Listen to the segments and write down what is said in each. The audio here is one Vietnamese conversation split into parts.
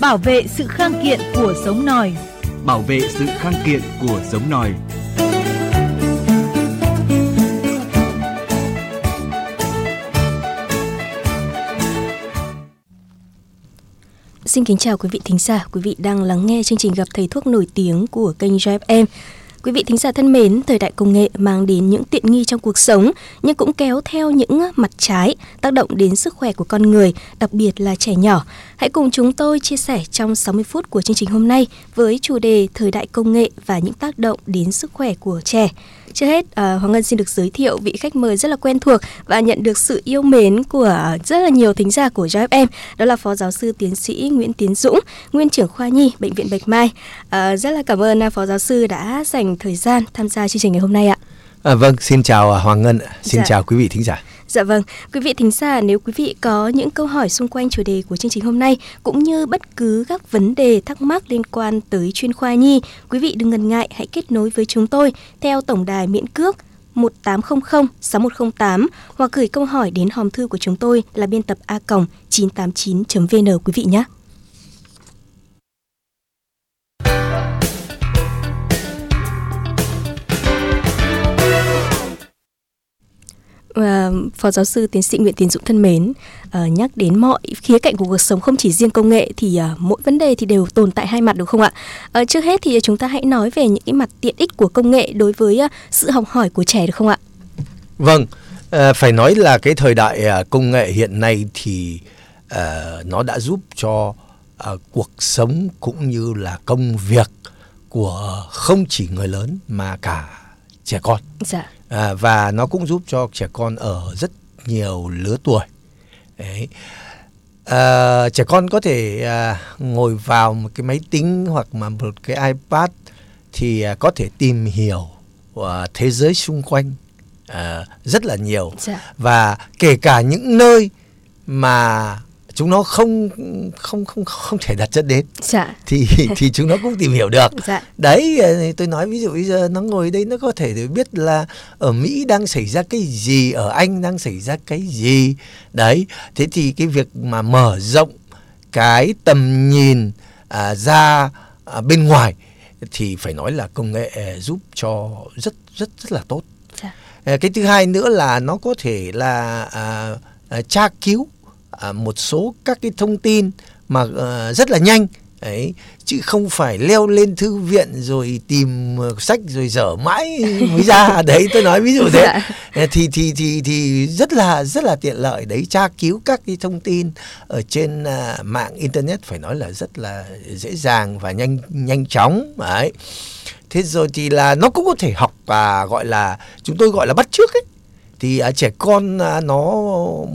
Bảo vệ sự khang kiện của giống nòi. Bảo vệ sự khang kiện của giống nòi. Xin kính chào quý vị thính giả, quý vị đang lắng nghe chương trình gặp thầy thuốc nổi tiếng của kênh Joy FM. Quý vị thính giả thân mến, thời đại công nghệ mang đến những tiện nghi trong cuộc sống nhưng cũng kéo theo những mặt trái tác động đến sức khỏe của con người, đặc biệt là trẻ nhỏ. Hãy cùng chúng tôi chia sẻ trong 60 phút của chương trình hôm nay với chủ đề thời đại công nghệ và những tác động đến sức khỏe của trẻ. Trước hết, uh, Hoàng Ngân xin được giới thiệu vị khách mời rất là quen thuộc và nhận được sự yêu mến của rất là nhiều thính giả của Joy FM. Đó là Phó Giáo sư Tiến sĩ Nguyễn Tiến Dũng, Nguyên trưởng khoa nhi Bệnh viện Bạch Mai. Uh, rất là cảm ơn uh, Phó Giáo sư đã dành thời gian tham gia chương trình ngày hôm nay ạ. À, vâng, xin chào Hoàng Ngân, xin dạ. chào quý vị thính giả. Dạ vâng, quý vị thính giả nếu quý vị có những câu hỏi xung quanh chủ đề của chương trình hôm nay cũng như bất cứ các vấn đề thắc mắc liên quan tới chuyên khoa nhi, quý vị đừng ngần ngại hãy kết nối với chúng tôi theo tổng đài miễn cước 1800 6108 hoặc gửi câu hỏi đến hòm thư của chúng tôi là biên tập a 989.vn quý vị nhé. Uh, phó giáo sư tiến sĩ Nguyễn Tiến Dũng thân mến uh, nhắc đến mọi khía cạnh của cuộc sống không chỉ riêng công nghệ thì uh, mỗi vấn đề thì đều tồn tại hai mặt đúng không ạ? Uh, trước hết thì chúng ta hãy nói về những cái mặt tiện ích của công nghệ đối với uh, sự học hỏi của trẻ được không ạ? Vâng, uh, phải nói là cái thời đại uh, công nghệ hiện nay thì uh, nó đã giúp cho uh, cuộc sống cũng như là công việc của không chỉ người lớn mà cả trẻ con. Dạ à, và nó cũng giúp cho trẻ con ở rất nhiều lứa tuổi. Đấy. À, trẻ con có thể à, ngồi vào một cái máy tính hoặc mà một cái ipad thì à, có thể tìm hiểu à, thế giới xung quanh à, rất là nhiều. Dạ. và kể cả những nơi mà chúng nó không không không không thể đặt chân đến dạ. thì thì chúng nó cũng tìm hiểu được dạ. đấy ờ, tôi nói ví dụ bây giờ nó ngồi đây nó có thể để biết là ở Mỹ đang xảy ra cái gì ở Anh đang xảy ra cái gì đấy thế thì cái việc mà mở rộng cái tầm nhìn à, ra à, bên ngoài thì phải nói là công nghệ à, giúp cho rất rất rất là tốt dạ. à, cái thứ hai nữa là nó có thể là à, à, tra cứu à, một số các cái thông tin mà à, rất là nhanh. Ấy chứ không phải leo lên thư viện rồi tìm ờ, sách rồi dở mãi mới ra. Đấy tôi nói ví dụ thế. Dạ. thì thì thì thì rất là rất là tiện lợi. Đấy tra cứu các cái thông tin ở trên uh, mạng internet phải nói là rất là dễ dàng và nhanh nhanh chóng. Đấy. Thế rồi thì là nó cũng có thể học và gọi là chúng tôi gọi là bắt chước ấy thì à, trẻ con à, nó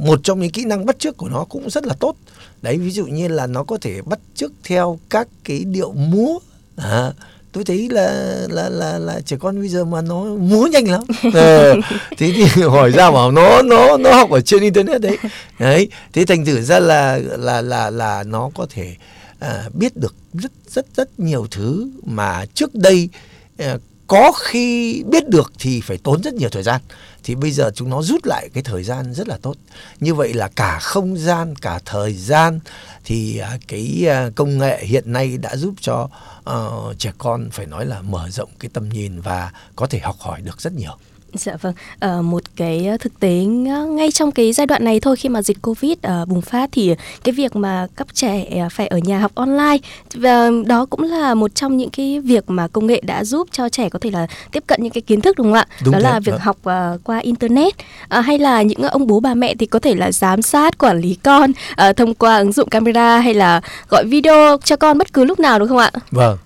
một trong những kỹ năng bắt chước của nó cũng rất là tốt. Đấy ví dụ như là nó có thể bắt chước theo các cái điệu múa. À, tôi thấy là là là là trẻ con bây giờ mà nó múa nhanh lắm. Ờ, thế thì hỏi ra bảo nó nó nó học ở trên internet đấy. Đấy thế thành thử ra là là là là nó có thể à, biết được rất rất rất nhiều thứ mà trước đây à, có khi biết được thì phải tốn rất nhiều thời gian. Thì bây giờ chúng nó rút lại cái thời gian rất là tốt. Như vậy là cả không gian cả thời gian thì à, cái à, công nghệ hiện nay đã giúp cho uh, trẻ con phải nói là mở rộng cái tầm nhìn và có thể học hỏi được rất nhiều. Dạ vâng, à, một cái thực tế ngay trong cái giai đoạn này thôi khi mà dịch Covid uh, bùng phát thì cái việc mà các trẻ phải ở nhà học online và đó cũng là một trong những cái việc mà công nghệ đã giúp cho trẻ có thể là tiếp cận những cái kiến thức đúng không ạ? Đúng đó thế, là việc đó. học uh, qua internet uh, hay là những ông bố bà mẹ thì có thể là giám sát quản lý con uh, thông qua ứng dụng camera hay là gọi video cho con bất cứ lúc nào đúng không ạ? Vâng.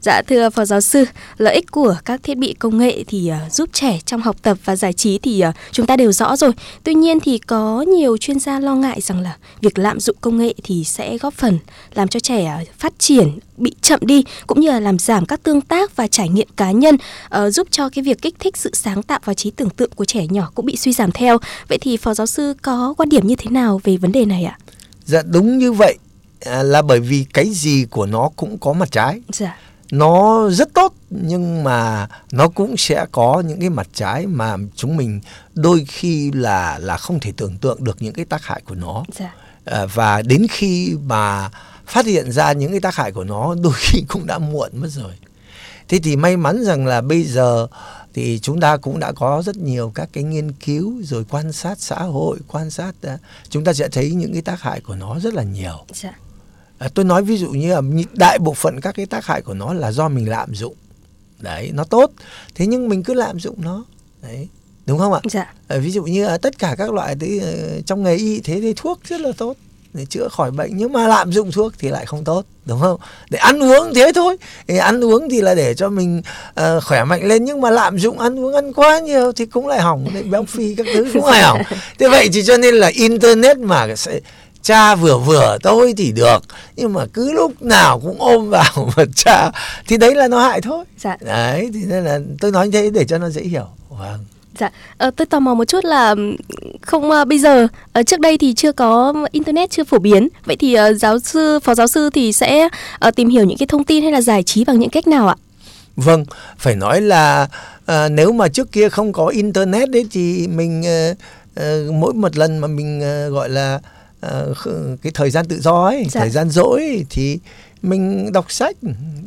Dạ thưa phó giáo sư, lợi ích của các thiết bị công nghệ thì uh, giúp trẻ trong học tập và giải trí thì uh, chúng ta đều rõ rồi. Tuy nhiên thì có nhiều chuyên gia lo ngại rằng là việc lạm dụng công nghệ thì sẽ góp phần làm cho trẻ uh, phát triển bị chậm đi cũng như là làm giảm các tương tác và trải nghiệm cá nhân uh, giúp cho cái việc kích thích sự sáng tạo và trí tưởng tượng của trẻ nhỏ cũng bị suy giảm theo. Vậy thì phó giáo sư có quan điểm như thế nào về vấn đề này ạ? Dạ đúng như vậy à, là bởi vì cái gì của nó cũng có mặt trái. Dạ nó rất tốt nhưng mà nó cũng sẽ có những cái mặt trái mà chúng mình đôi khi là là không thể tưởng tượng được những cái tác hại của nó dạ. à, và đến khi mà phát hiện ra những cái tác hại của nó đôi khi cũng đã muộn mất rồi thế thì may mắn rằng là bây giờ thì chúng ta cũng đã có rất nhiều các cái nghiên cứu rồi quan sát xã hội quan sát uh, chúng ta sẽ thấy những cái tác hại của nó rất là nhiều dạ. À, tôi nói ví dụ như là đại bộ phận các cái tác hại của nó là do mình lạm dụng. Đấy nó tốt. Thế nhưng mình cứ lạm dụng nó. Đấy đúng không ạ? Dạ. à, ví dụ như là tất cả các loại thì, uh, trong nghề y thế thì thuốc rất là tốt. Để chữa khỏi bệnh nhưng mà lạm dụng thuốc thì lại không tốt đúng không? Để ăn uống thế thôi. Để ăn uống thì là để cho mình uh, khỏe mạnh lên nhưng mà lạm dụng ăn uống ăn quá nhiều thì cũng lại hỏng. Để béo phì các thứ cũng lại hỏng. Thế vậy thì cho nên là internet mà sẽ cha vừa vừa thôi thì được nhưng mà cứ lúc nào cũng ôm vào mà cha thì đấy là nó hại thôi dạ. đấy thì nên là tôi nói thế để cho nó dễ hiểu vâng Dạ, à, tôi tò mò một chút là không à, bây giờ à, trước đây thì chưa có internet chưa phổ biến. Vậy thì à, giáo sư, phó giáo sư thì sẽ à, tìm hiểu những cái thông tin hay là giải trí bằng những cách nào ạ? Vâng, phải nói là à, nếu mà trước kia không có internet đấy thì mình à, à, mỗi một lần mà mình à, gọi là à, cái thời gian tự do ấy, dạ. thời gian rỗi ấy, thì mình đọc sách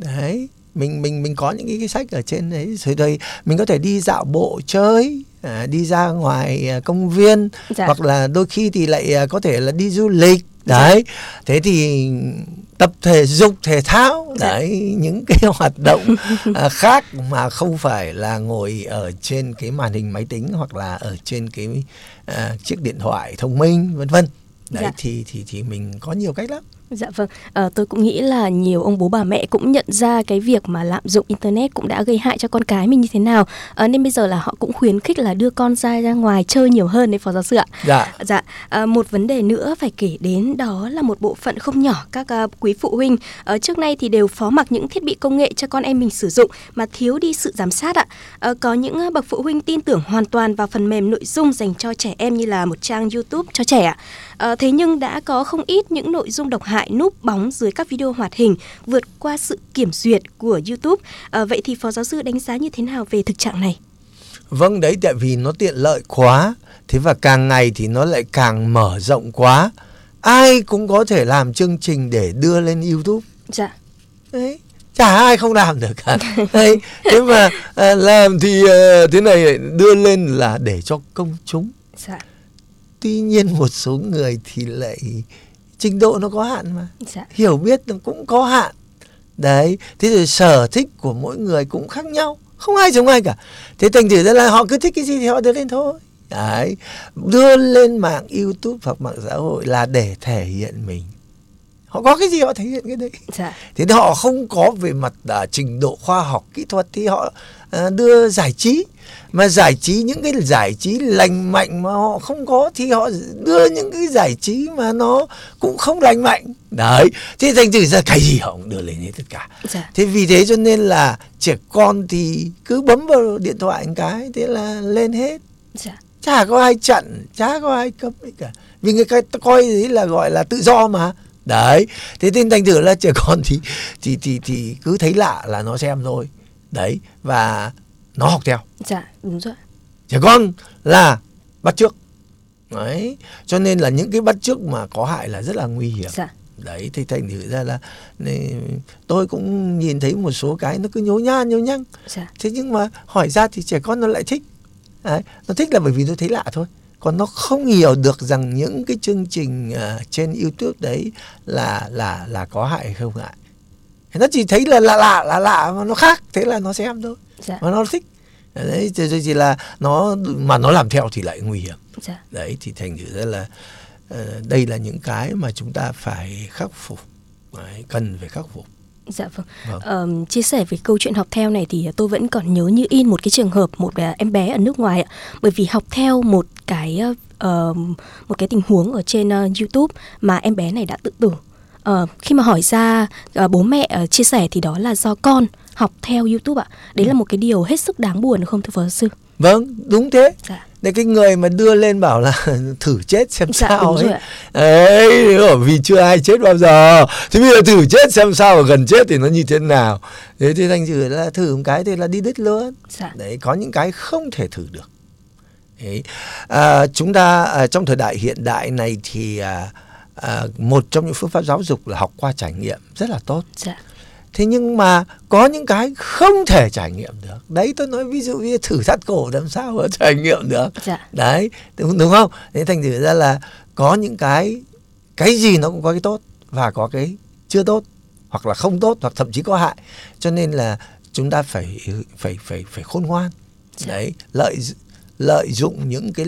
đấy mình mình mình có những cái, cái sách ở trên đấy rồi đây mình có thể đi dạo bộ chơi à, đi ra ngoài à, công viên dạ. hoặc là đôi khi thì lại à, có thể là đi du lịch dạ. đấy dạ. thế thì tập thể dục thể thao dạ. đấy những cái hoạt động à, khác mà không phải là ngồi ở trên cái màn hình máy tính hoặc là ở trên cái à, chiếc điện thoại thông minh vân vân đấy dạ. thì thì thì mình có nhiều cách lắm Dạ vâng, à, tôi cũng nghĩ là nhiều ông bố bà mẹ cũng nhận ra cái việc mà lạm dụng internet cũng đã gây hại cho con cái mình như thế nào, à, nên bây giờ là họ cũng khuyến khích là đưa con ra ra ngoài chơi nhiều hơn đấy phó giáo sư ạ. Dạ. Dạ. À, một vấn đề nữa phải kể đến đó là một bộ phận không nhỏ các uh, quý phụ huynh ở trước nay thì đều phó mặc những thiết bị công nghệ cho con em mình sử dụng mà thiếu đi sự giám sát ạ. À, có những bậc phụ huynh tin tưởng hoàn toàn vào phần mềm nội dung dành cho trẻ em như là một trang YouTube cho trẻ ạ. À, thế nhưng đã có không ít những nội dung độc hại hại núp bóng dưới các video hoạt hình vượt qua sự kiểm duyệt của YouTube. À, vậy thì phó giáo sư đánh giá như thế nào về thực trạng này? Vâng đấy tại vì nó tiện lợi quá, thế và càng ngày thì nó lại càng mở rộng quá. Ai cũng có thể làm chương trình để đưa lên YouTube. Dạ. Đấy chả ai không làm được cả đấy thế mà à, làm thì à, thế này đưa lên là để cho công chúng dạ. tuy nhiên một số người thì lại trình độ nó có hạn mà. Dạ. hiểu biết nó cũng có hạn. Đấy thế rồi sở thích của mỗi người cũng khác nhau. Không ai giống ai cả. Thế thành thử ra là họ cứ thích cái gì thì họ đưa lên thôi. Đấy đưa lên mạng youtube hoặc mạng xã hội là để thể hiện mình họ có cái gì họ thể hiện cái đấy? Dạ. thế họ không có về mặt uh, trình độ khoa học kỹ thuật thì họ uh, đưa giải trí. Mà giải trí những cái giải trí lành mạnh mà họ không có thì họ đưa những cái giải trí mà nó cũng không lành mạnh. Đấy. Thế thành thử ra cái gì họ cũng đưa lên hết tất cả. Dạ. thế vì thế cho nên là trẻ con thì cứ bấm vào điện thoại một cái thế là lên hết. Dạ. chả có ai chặn chả có ai cấm cả. Vì người ta coi đấy là gọi là tự do mà đấy thế nên thành thử là trẻ con thì thì thì thì cứ thấy lạ là nó xem thôi. Đấy và nó học theo. Dạ đúng rồi. Trẻ con là bắt trước đấy cho nên là những cái bắt trước mà có hại là rất là nguy hiểm. Dạ. Đấy thì thành thử ra là tôi cũng nhìn thấy một số cái nó cứ nhố nha nhố nhăng. Dạ. thế nhưng mà hỏi ra thì trẻ con nó lại thích. Đấy, nó thích là bởi vì nó thấy lạ thôi còn nó không hiểu được rằng những cái chương trình uh, trên YouTube đấy là là là có hại hay không hại. Nó chỉ thấy là lạ lạ lạ lạ mà nó khác thế là nó xem thôi. Dạ. mà nó thích. Đấy thì, chỉ là nó mà nó làm theo thì lại nguy hiểm. Dạ. đấy thì thành thử ra là uh, đây là những cái mà chúng ta phải khắc phục. Đấy, cần phải khắc phục Dạ vâng. vâng. Uh, chia sẻ về câu chuyện học theo này thì tôi vẫn còn nhớ như in một cái trường hợp một em bé ở nước ngoài ạ. Bởi vì học theo một cái uh, một cái tình huống ở trên uh, YouTube mà em bé này đã tự tử. Uh, khi mà hỏi ra uh, bố mẹ uh, chia sẻ thì đó là do con học theo YouTube ạ. Đấy ừ. là một cái điều hết sức đáng buồn không thưa phó sư? Vâng, đúng thế. Dạ để cái người mà đưa lên bảo là thử chết xem dạ, sao ấy. ấy vì chưa ai chết bao giờ. Thì bây giờ thử chết xem sao và gần chết thì nó như thế nào. Thế thì thành thử là thử một cái thì là đi đứt luôn. Dạ. đấy có những cái không thể thử được. Đấy. À, chúng ta à, trong thời đại hiện đại này thì à, à, một trong những phương pháp giáo dục là học qua trải nghiệm rất là tốt. Dạ thế nhưng mà có những cái không thể trải nghiệm được. Đấy tôi nói ví dụ như thử thắt cổ làm sao mà trải nghiệm được. Dạ. Đấy đúng, đúng không? Thế thành thử ra là có những cái cái gì nó cũng có cái tốt và có cái chưa tốt hoặc là không tốt hoặc thậm chí có hại. Cho nên là chúng ta phải phải phải phải khôn ngoan. Dạ. đấy lợi lợi dụng những cái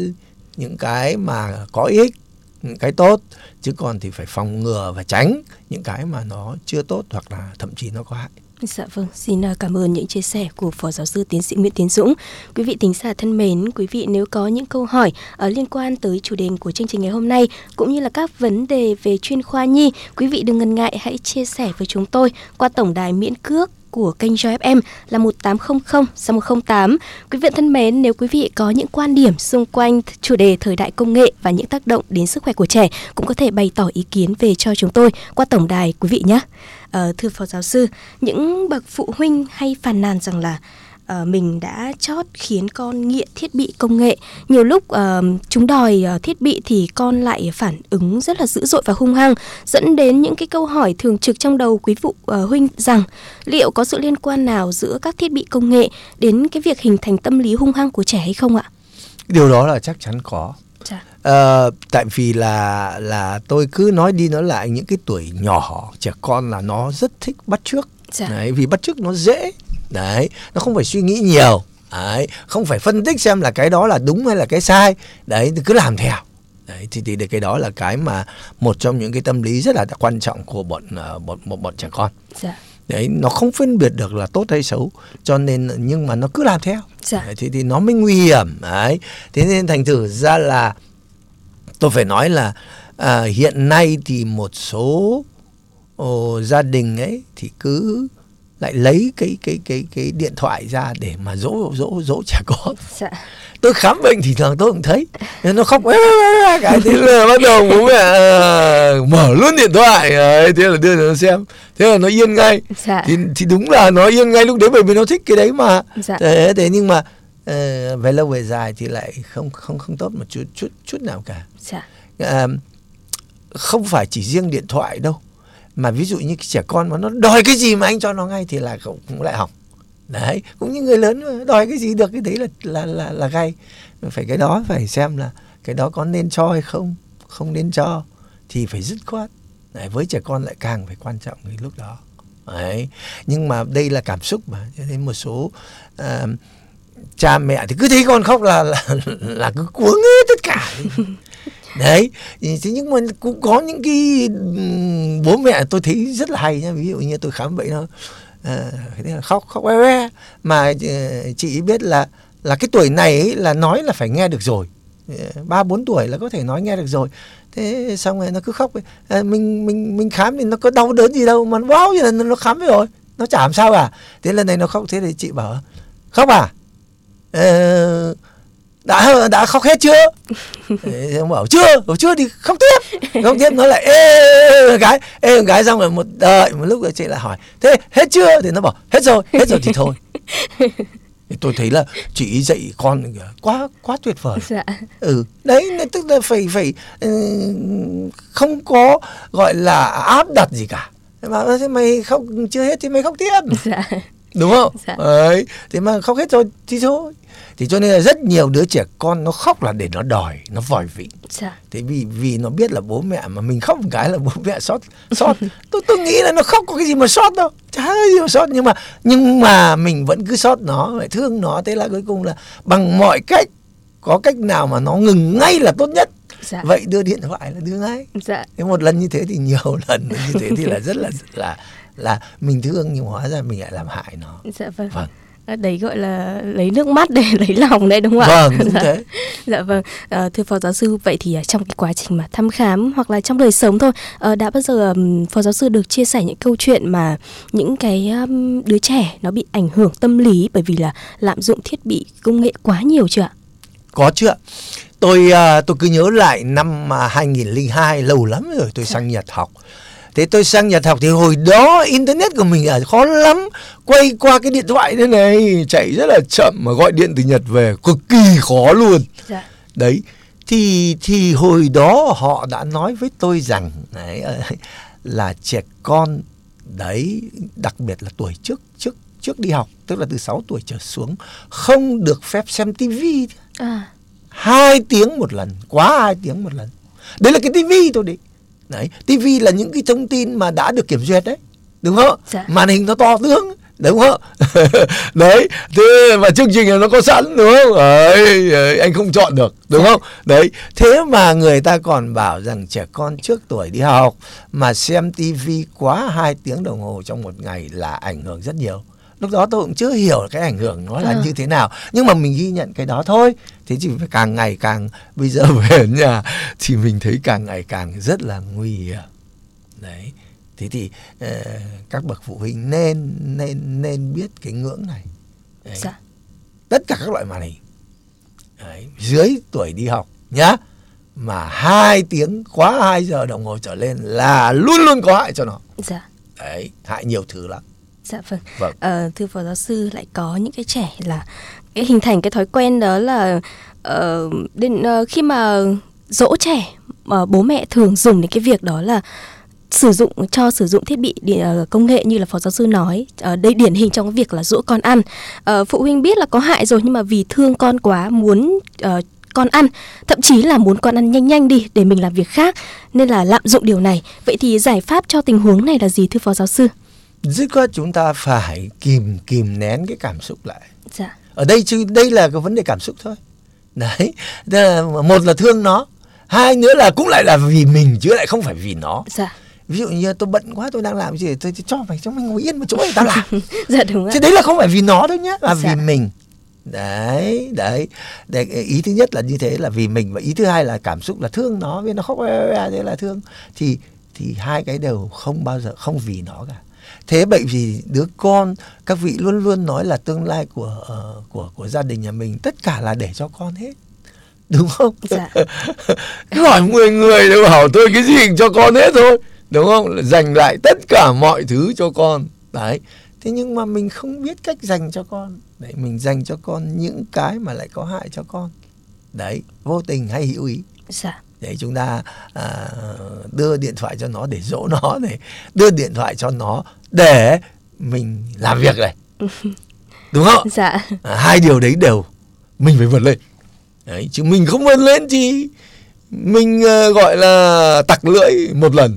những cái mà có ích những cái tốt chứ còn thì phải phòng ngừa và tránh những cái mà nó chưa tốt hoặc là thậm chí nó có hại Dạ vâng, xin à, cảm ơn những chia sẻ của Phó Giáo sư Tiến sĩ Nguyễn Tiến Dũng. Quý vị tính giả thân mến, quý vị nếu có những câu hỏi ở liên quan tới chủ đề của chương trình ngày hôm nay cũng như là các vấn đề về chuyên khoa nhi, quý vị đừng ngần ngại hãy chia sẻ với chúng tôi qua tổng đài miễn cước của kênh Joy FM là 1800 6108. Quý vị thân mến, nếu quý vị có những quan điểm xung quanh chủ đề thời đại công nghệ và những tác động đến sức khỏe của trẻ cũng có thể bày tỏ ý kiến về cho chúng tôi qua tổng đài quý vị nhé. À, thưa phó giáo sư, những bậc phụ huynh hay phàn nàn rằng là ờ, mình đã chót khiến con nghiện thiết bị công nghệ. Nhiều lúc ờ, chúng đòi ờ, thiết bị thì con lại phản ứng rất là dữ dội và hung hăng, dẫn đến những cái câu hỏi thường trực trong đầu quý phụ ờ, huynh rằng liệu có sự liên quan nào giữa các thiết bị công nghệ đến cái việc hình thành tâm lý hung hăng của trẻ hay không ạ? điều đó là chắc chắn có. Ờ, tại vì là là tôi cứ nói đi nói lại những cái tuổi nhỏ trẻ con là nó rất thích bắt chước Dạ. đấy vì bắt chước nó dễ đấy nó không phải suy nghĩ nhiều. Đấy không phải phân tích xem là cái đó là đúng hay là cái sai. Đấy thì cứ làm theo. Đấy thì, thì cái đó là cái mà một trong những cái tâm lý rất là quan trọng của bọn ờ, bọn bọn, bọn trẻ con. Dạ. đấy nó không phân biệt được là tốt hay xấu cho nên nhưng mà nó cứ làm theo. Dạ. đấy, thì thì nó mới nguy hiểm. Đấy thế nên thành thử ra là tôi phải nói là à, hiện nay thì một số ồ, gia đình ấy thì cứ lại lấy cái cái cái cái điện thoại ra để mà dỗ dỗ dỗ trẻ con Dạ. tôi khám bệnh thì thường tôi cũng thấy Nên nó khóc cái thế là bắt đầu bố mẹ ờ, mở luôn điện thoại ấy, thế là đưa cho nó xem thế là nó yên ngay Dạ. thì thì đúng là nó yên ngay lúc đấy bởi vì nó thích cái đấy mà Dạ. thế, thế nhưng mà ờ, về lâu về dài thì lại không không không tốt một chút chút chút nào cả Dạ. à, không phải chỉ riêng điện thoại đâu mà ví dụ như cái trẻ con mà nó đòi cái gì mà anh cho nó ngay thì là cũng, cũng lại hỏng đấy cũng như người lớn đòi cái gì được cái đấy là là là là gay phải cái đó phải xem là cái đó có nên cho hay không không nên cho thì phải dứt khoát. Đấy, với trẻ con lại càng phải quan trọng cái lúc đó. Đấy nhưng mà đây là cảm xúc mà. Cho nên một số uh, cha mẹ thì cứ thấy con khóc là là, là cứ cuống hết tất cả. đấy thế nhưng mà cũng có những cái bố mẹ tôi thấy rất là hay nhá ví dụ như tôi khám bệnh nó ờ, à, khóc khóc oe oe. Mà ờ, chị biết là là cái tuổi này ấy, là nói là phải nghe được rồi. Ờ, ba bốn tuổi là có thể nói nghe được rồi. Thế xong rồi nó cứ khóc. À, mình mình mình khám thì nó có đau đớn gì đâu mà bao như lần nó khám rồi. Nó chả làm sao cả. Thế lần này nó khóc thế thì chị bảo khóc à? Ờ, đã đã khóc hết chưa? Thế ông bảo chưa bảo chưa thì khóc tiếp. Khóc tiếp nó lại ê, ê, ê một cái xong rồi một đợi một lúc rồi chị lại hỏi thế hết chưa? Thì nó bảo hết rồi hết rồi thì thôi. Thì tôi thấy là chị dạy con quá quá tuyệt vời. Dạ. ừ đấy tức là phải phải ừ, không có gọi là áp đặt gì cả. Mà "Ơ, thế mày khóc chưa hết thì mày khóc tiếp. Dạ. đúng không? Dạ. đấy thế mà khóc hết rồi thì thôi thì cho nên là rất nhiều đứa trẻ con nó khóc là để nó đòi nó vòi vĩnh Dạ. thế vì vì nó biết là bố mẹ mà mình khóc một cái là bố mẹ sót sót tôi tôi nghĩ là nó khóc có cái gì mà sót đâu chả có gì mà sót nhưng mà nhưng mà mình vẫn cứ sót nó phải thương nó thế là cuối cùng là bằng mọi cách có cách nào mà nó ngừng ngay là tốt nhất Dạ. vậy đưa điện thoại là đưa ngay Dạ. thế một lần như thế thì nhiều lần như thế thì là rất là là là mình thương nhưng hóa ra mình lại làm hại nó Dạ vâng. vâng Đấy gọi là lấy nước mắt để lấy lòng đấy đúng không ạ? vâng đúng dạ. thế Dạ vâng, à, thưa phó giáo sư, vậy thì à, trong cái quá trình mà thăm khám hoặc là trong đời sống thôi, ờ, đã bao giờ ừm, phó giáo sư được chia sẻ những câu chuyện mà những cái ừm, đứa trẻ nó bị ảnh hưởng tâm lý bởi vì là lạm dụng thiết bị công nghệ quá nhiều chưa ạ? Có chưa? Tôi à, tôi cứ nhớ lại năm à, 2002 lâu lắm rồi tôi sang Nhật học. Thế tôi sang Nhật học thì hồi đó internet của mình ở khó lắm. Quay qua cái điện thoại thế này chạy rất là chậm mà gọi điện từ Nhật về cực kỳ khó luôn. Dạ. Đấy. thì thì hồi đó họ đã nói với tôi rằng đấy, là trẻ con đấy đặc biệt là tuổi trước trước trước đi học tức là từ 6 tuổi trở xuống không được phép xem tivi à. hai tiếng một lần quá hai tiếng một lần đấy là cái tivi thôi đấy đấy tivi là những cái thông tin mà đã được kiểm duyệt đấy đúng không? Dạ. màn hình nó to tướng đúng không? Đấy thế mà chương trình nó có sẵn đúng không? Đấy, anh không chọn được đúng không? Đấy thế mà người ta còn bảo rằng trẻ con trước tuổi đi học mà xem tivi quá hai tiếng đồng hồ trong một ngày là ảnh hưởng rất nhiều lúc đó tôi cũng chưa hiểu cái ảnh hưởng nó là à. như thế nào nhưng mà mình ghi nhận cái đó thôi thế thì phải càng ngày càng bây giờ về nhà thì mình thấy càng ngày càng rất là nguy hiểm đấy thế thì uh, các bậc phụ huynh nên nên nên biết cái ngưỡng này Đấy. Dạ. tất cả các loại màn hình Đấy. dưới tuổi đi học nhá mà hai tiếng quá 2 giờ đồng hồ trở lên là luôn luôn có hại cho nó dạ. Đấy, hại nhiều thứ lắm dạ vâng, vâng. Ờ, thưa phó giáo sư lại có những cái trẻ là cái hình thành cái thói quen đó là uh, đến uh, khi mà dỗ trẻ mà bố mẹ thường dùng đến cái việc đó là sử dụng cho sử dụng thiết bị điện, uh, công nghệ như là phó giáo sư nói uh, đây điển hình trong cái việc là dỗ con ăn. Uh, phụ huynh biết là có hại rồi nhưng mà vì thương con quá muốn uh, con ăn thậm chí là muốn con ăn nhanh nhanh đi để mình làm việc khác nên là lạm dụng điều này. Vậy thì giải pháp cho tình huống này là gì thưa phó giáo sư dứt khoát chúng ta phải kìm kìm nén cái cảm xúc lại. Dạ. ở đây chứ đây là cái vấn đề cảm xúc thôi. Đấy là một là thương nó hai nữa là cũng lại là vì mình chứ lại không phải vì nó. Dạ. Ví dụ như tôi bận quá tôi đang làm gì tôi, tôi cho mày cho mày ngồi yên một chỗ để tao làm. Dạ đúng thế đấy là không phải vì nó đâu nhá là dạ. vì mình. Đấy đấy. Để ý thứ nhất là như thế là vì mình và ý thứ hai là cảm xúc là thương nó vì nó khóc thế là thương. Thì thì hai cái đều không bao giờ không vì nó cả thế vậy vì đứa con các vị luôn luôn nói là tương lai của uh, của của gia đình nhà mình tất cả là để cho con hết. Đúng không? Dạ. cứ hỏi 10 người đều bảo tôi cái gì cho con hết thôi. Đúng không? Dành lại tất cả mọi thứ cho con. Đấy. Thế nhưng mà mình không biết cách dành cho con. Đấy mình dành cho con những cái mà lại có hại cho con. Đấy vô tình hay hữu ý. Dạ. Để chúng ta à, đưa điện thoại cho nó để dỗ nó này đưa điện thoại cho nó để mình làm việc này. Đúng không? Dạ. À, hai điều đấy đều mình phải vượt lên. Đấy chứ mình không vượt lên thì mình uh, gọi là tặc lưỡi một lần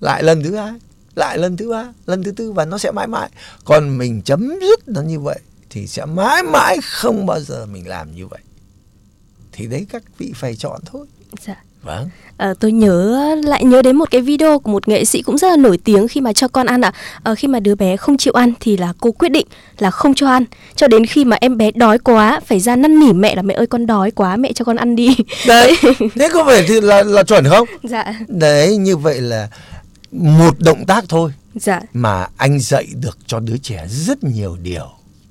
lại lần thứ hai lại lần thứ ba lần thứ tư và nó sẽ mãi mãi. Còn mình chấm dứt nó như vậy thì sẽ mãi mãi không bao giờ mình làm như vậy. Thì đấy các vị phải chọn thôi. Dạ vâng. À, tôi nhớ lại nhớ đến một cái video của một nghệ sĩ cũng rất là nổi tiếng khi mà cho con ăn ạ. À. à, khi mà đứa bé không chịu ăn thì là cô quyết định là không cho ăn. Cho đến khi mà em bé đói quá phải ra năn nỉ mẹ là mẹ ơi con đói quá mẹ cho con ăn đi. Đấy. Thế có phải thì là là chuẩn không? Dạ. Đấy như vậy là một động tác thôi dạ. mà anh dạy được cho đứa trẻ rất nhiều điều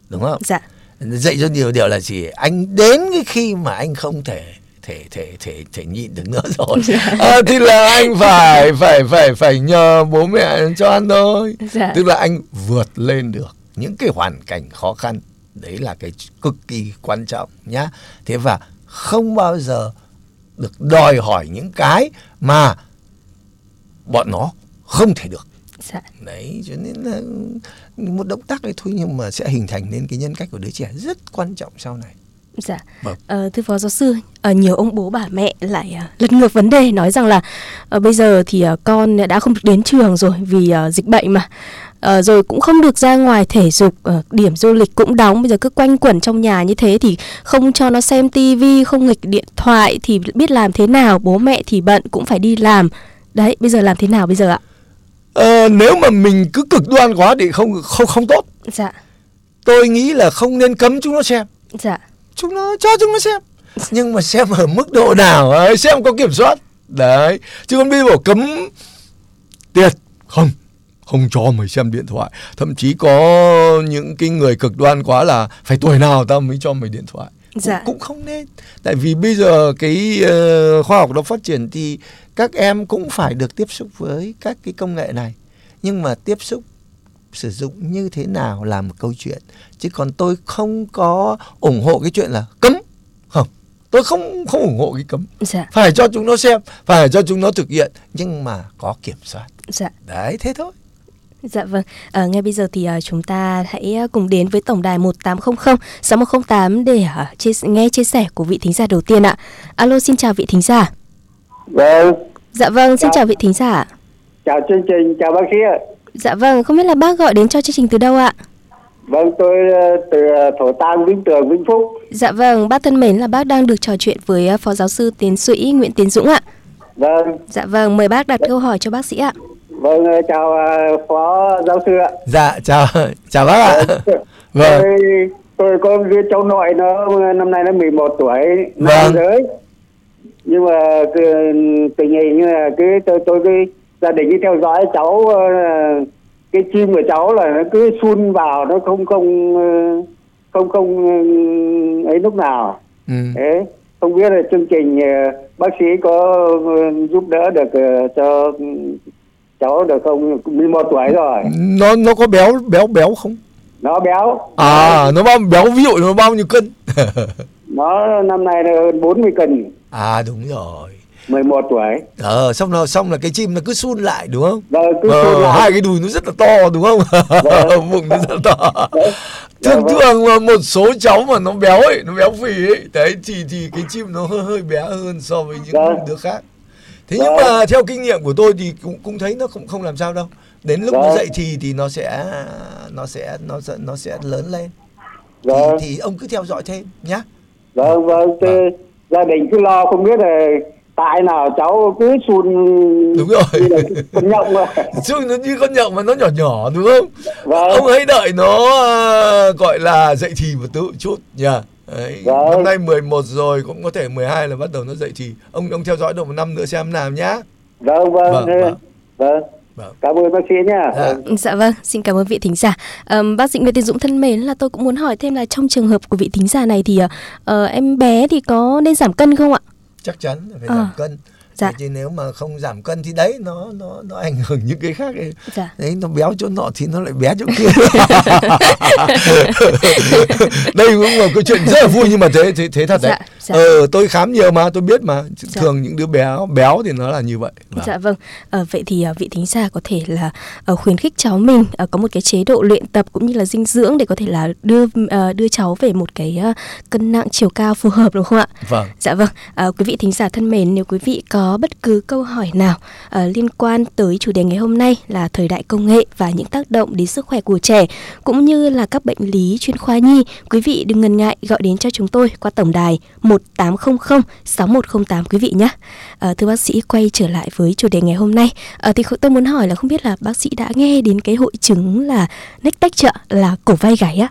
đúng không? Dạ. dạy cho nhiều điều là gì? Anh đến cái khi mà anh không thể thể thể thể thể nhịn được nữa rồi. À, thì là anh phải phải phải phải nhờ bố mẹ cho ăn thôi. Dạ. tức là anh vượt lên được những cái hoàn cảnh khó khăn. Đấy là cái cực kỳ quan trọng nhá. Thế và không bao giờ được đòi hỏi những cái mà bọn nó không thể được. Dạ. đấy cho nên là một động tác đấy thôi nhưng mà sẽ hình thành nên cái nhân cách của đứa trẻ rất quan trọng sau này Dạ, vâng. ờ, thưa phó giáo sư, ờ, nhiều ông bố bà mẹ lại uh, lật ngược vấn đề nói rằng là bây giờ thì con đã không được đến trường rồi vì dịch bệnh mà, uh, rồi cũng không được ra ngoài thể dục, điểm du lịch cũng đóng, bây giờ cứ quanh quẩn trong nhà như thế thì không cho nó xem tivi, không nghịch điện thoại thì biết làm thế nào, bố mẹ thì bận cũng phải đi làm, đấy bây giờ làm thế nào bây giờ ạ? Ờ, nếu mà mình cứ cực đoan quá thì không không không tốt. Dạ. Tôi nghĩ là không nên cấm chúng nó xem. Dạ. Chúng nó cho chúng nó xem. Nhưng mà xem ở mức độ nào ấy, xem có kiểm soát. Đấy. Chứ bây giờ bảo cấm tiệt không không cho mày xem điện thoại thậm chí có những cái người cực đoan quá là phải tuổi nào tao mới cho mày điện thoại dạ. cũng, cũng không nên tại vì bây giờ cái uh, khoa học nó phát triển thì các em cũng phải được tiếp xúc với các cái công nghệ này nhưng mà tiếp xúc sử dụng như thế nào là một câu chuyện chứ còn tôi không có ủng hộ cái chuyện là cấm không tôi không không ủng hộ cái cấm dạ phải cho chúng nó xem phải cho chúng nó thực hiện nhưng mà có kiểm soát dạ đấy thế thôi Dạ vâng, à, ngay bây giờ thì uh, chúng ta hãy uh, cùng đến với tổng đài 1800 6108 để uh, chia, nghe chia sẻ của vị thính giả đầu tiên ạ. Alo, xin chào vị thính giả. Vâng, Dạ vâng, xin Chào. chào vị thính giả. chào chương trình, chào bác sĩ ạ. Dạ vâng, không biết là bác gọi đến cho chương trình từ đâu ạ? Vâng, tôi ờ, từ ờ, Thổ Tàng, Vĩnh Tường, Vĩnh Phúc. Dạ vâng, bác thân mến là bác đang được trò chuyện với uh, Phó Giáo sư Tiến sĩ Nguyễn Tiến Dũng ạ. Vâng, Dạ vâng, mời bác đặt câu hỏi cho bác sĩ ạ. vâng, ờ, chào ờ, Phó Giáo sư ạ. dạ chào chào bác ạ vâng Tôi, tôi có đứa cháu nội nó năm nay nó 11 tuổi, Vâng. nam giới. Nhưng mà tình hình như là cái tôi tôi cái gia đình cứ theo dõi cháu ờ, cái chim của cháu là nó cứ sun vào nó không không ờ, không không ờ, ấy lúc nào. ừ. Thế không biết là chương trình ờ, bác sĩ có giúp đỡ được cho cháu được không? 11 tuổi rồi, nó nó có béo béo béo không nó béo. à nó bao béo ví dụ nó bao nhiêu cân Nó năm nay là hơn 40 cân, à đúng rồi 11 tuổi. ờ xong rồi xong là cái chim nó cứ sun lại đúng không Vâng, cứ Ờ, sun lại. hai cái đùi nó rất là to đúng không Vâng. bụng nó rất là to Dạ thường vâng. thường là một số cháu mà nó béo ấy nó béo phì ấy đấy thì thì cái chim nó hơi hơi bé hơn so với những Vâng. đứa khác thế nhưng Vâng. mà theo kinh nghiệm của tôi thì cũng cũng thấy nó không không làm sao đâu đến lúc nó Vâng. dậy thì thì nó sẽ nó sẽ nó sẽ nó sẽ lớn lên thì, Vâng, thì ông cứ theo dõi thêm nhá vâng, vâng. Thế gia đình cứ lo không biết là tại nào cháu cứ sun Đúng rồi. con nhộng mà. chứ nó như con nhộng mà nó nhỏ nhỏ đúng không Vâng. ông hãy đợi nó à, gọi là dậy thì một tự chút nha Đấy, Vâng. năm nay 11 rồi cũng có thể 12 là bắt đầu nó dậy thì ông ông theo dõi được một năm nữa xem nào nhá Vâng, vâng, Vâng, vâng. vâng. Vâng. Cảm ơn bác sĩ nha. Dạ. Dạ vâng, xin cảm ơn vị thính giả. Ờm, bác sĩ Nguyễn Tiến Dũng thân mến là tôi cũng muốn hỏi thêm là trong trường hợp của vị thính giả này thì ờ, ờ, em bé thì có nên giảm cân không ạ? Chắc chắn phải Ờ. giảm cân Dạ. Chứ nếu mà không giảm cân thì đấy nó nó nó ảnh hưởng những cái khác ấy. Dạ. đấy nó béo chỗ nọ thì nó lại bé chỗ kia đây cũng là câu chuyện rất là vui nhưng mà thế thế thế thật đấy Dạ, dạ. ờ tôi khám nhiều mà tôi biết mà Dạ. thường những đứa béo béo thì nó là như vậy Vâng. Dạ vâng. Ờ, vậy thì ờ, vị thính giả có thể là ờ, khuyến khích cháu mình ờ, có một cái chế độ luyện tập cũng như là dinh dưỡng để có thể là đưa ờ, đưa cháu về một cái ờ, cân nặng chiều cao phù hợp đúng không ạ? vâng Dạ vâng, à, quý vị thính giả thân mến, nếu quý vị có bất cứ câu hỏi nào uh, liên quan tới chủ đề ngày hôm nay là thời đại công nghệ và những tác động đến sức khỏe của trẻ cũng như là các bệnh lý chuyên khoa nhi, quý vị đừng ngần ngại gọi đến cho chúng tôi qua tổng đài 1800 6108 quý vị nhé. Uh, thưa bác sĩ quay trở lại với chủ đề ngày hôm nay, uh, thì tôi muốn hỏi là không biết là bác sĩ đã nghe đến cái hội chứng là neck tách chợ là cổ vai gáy á?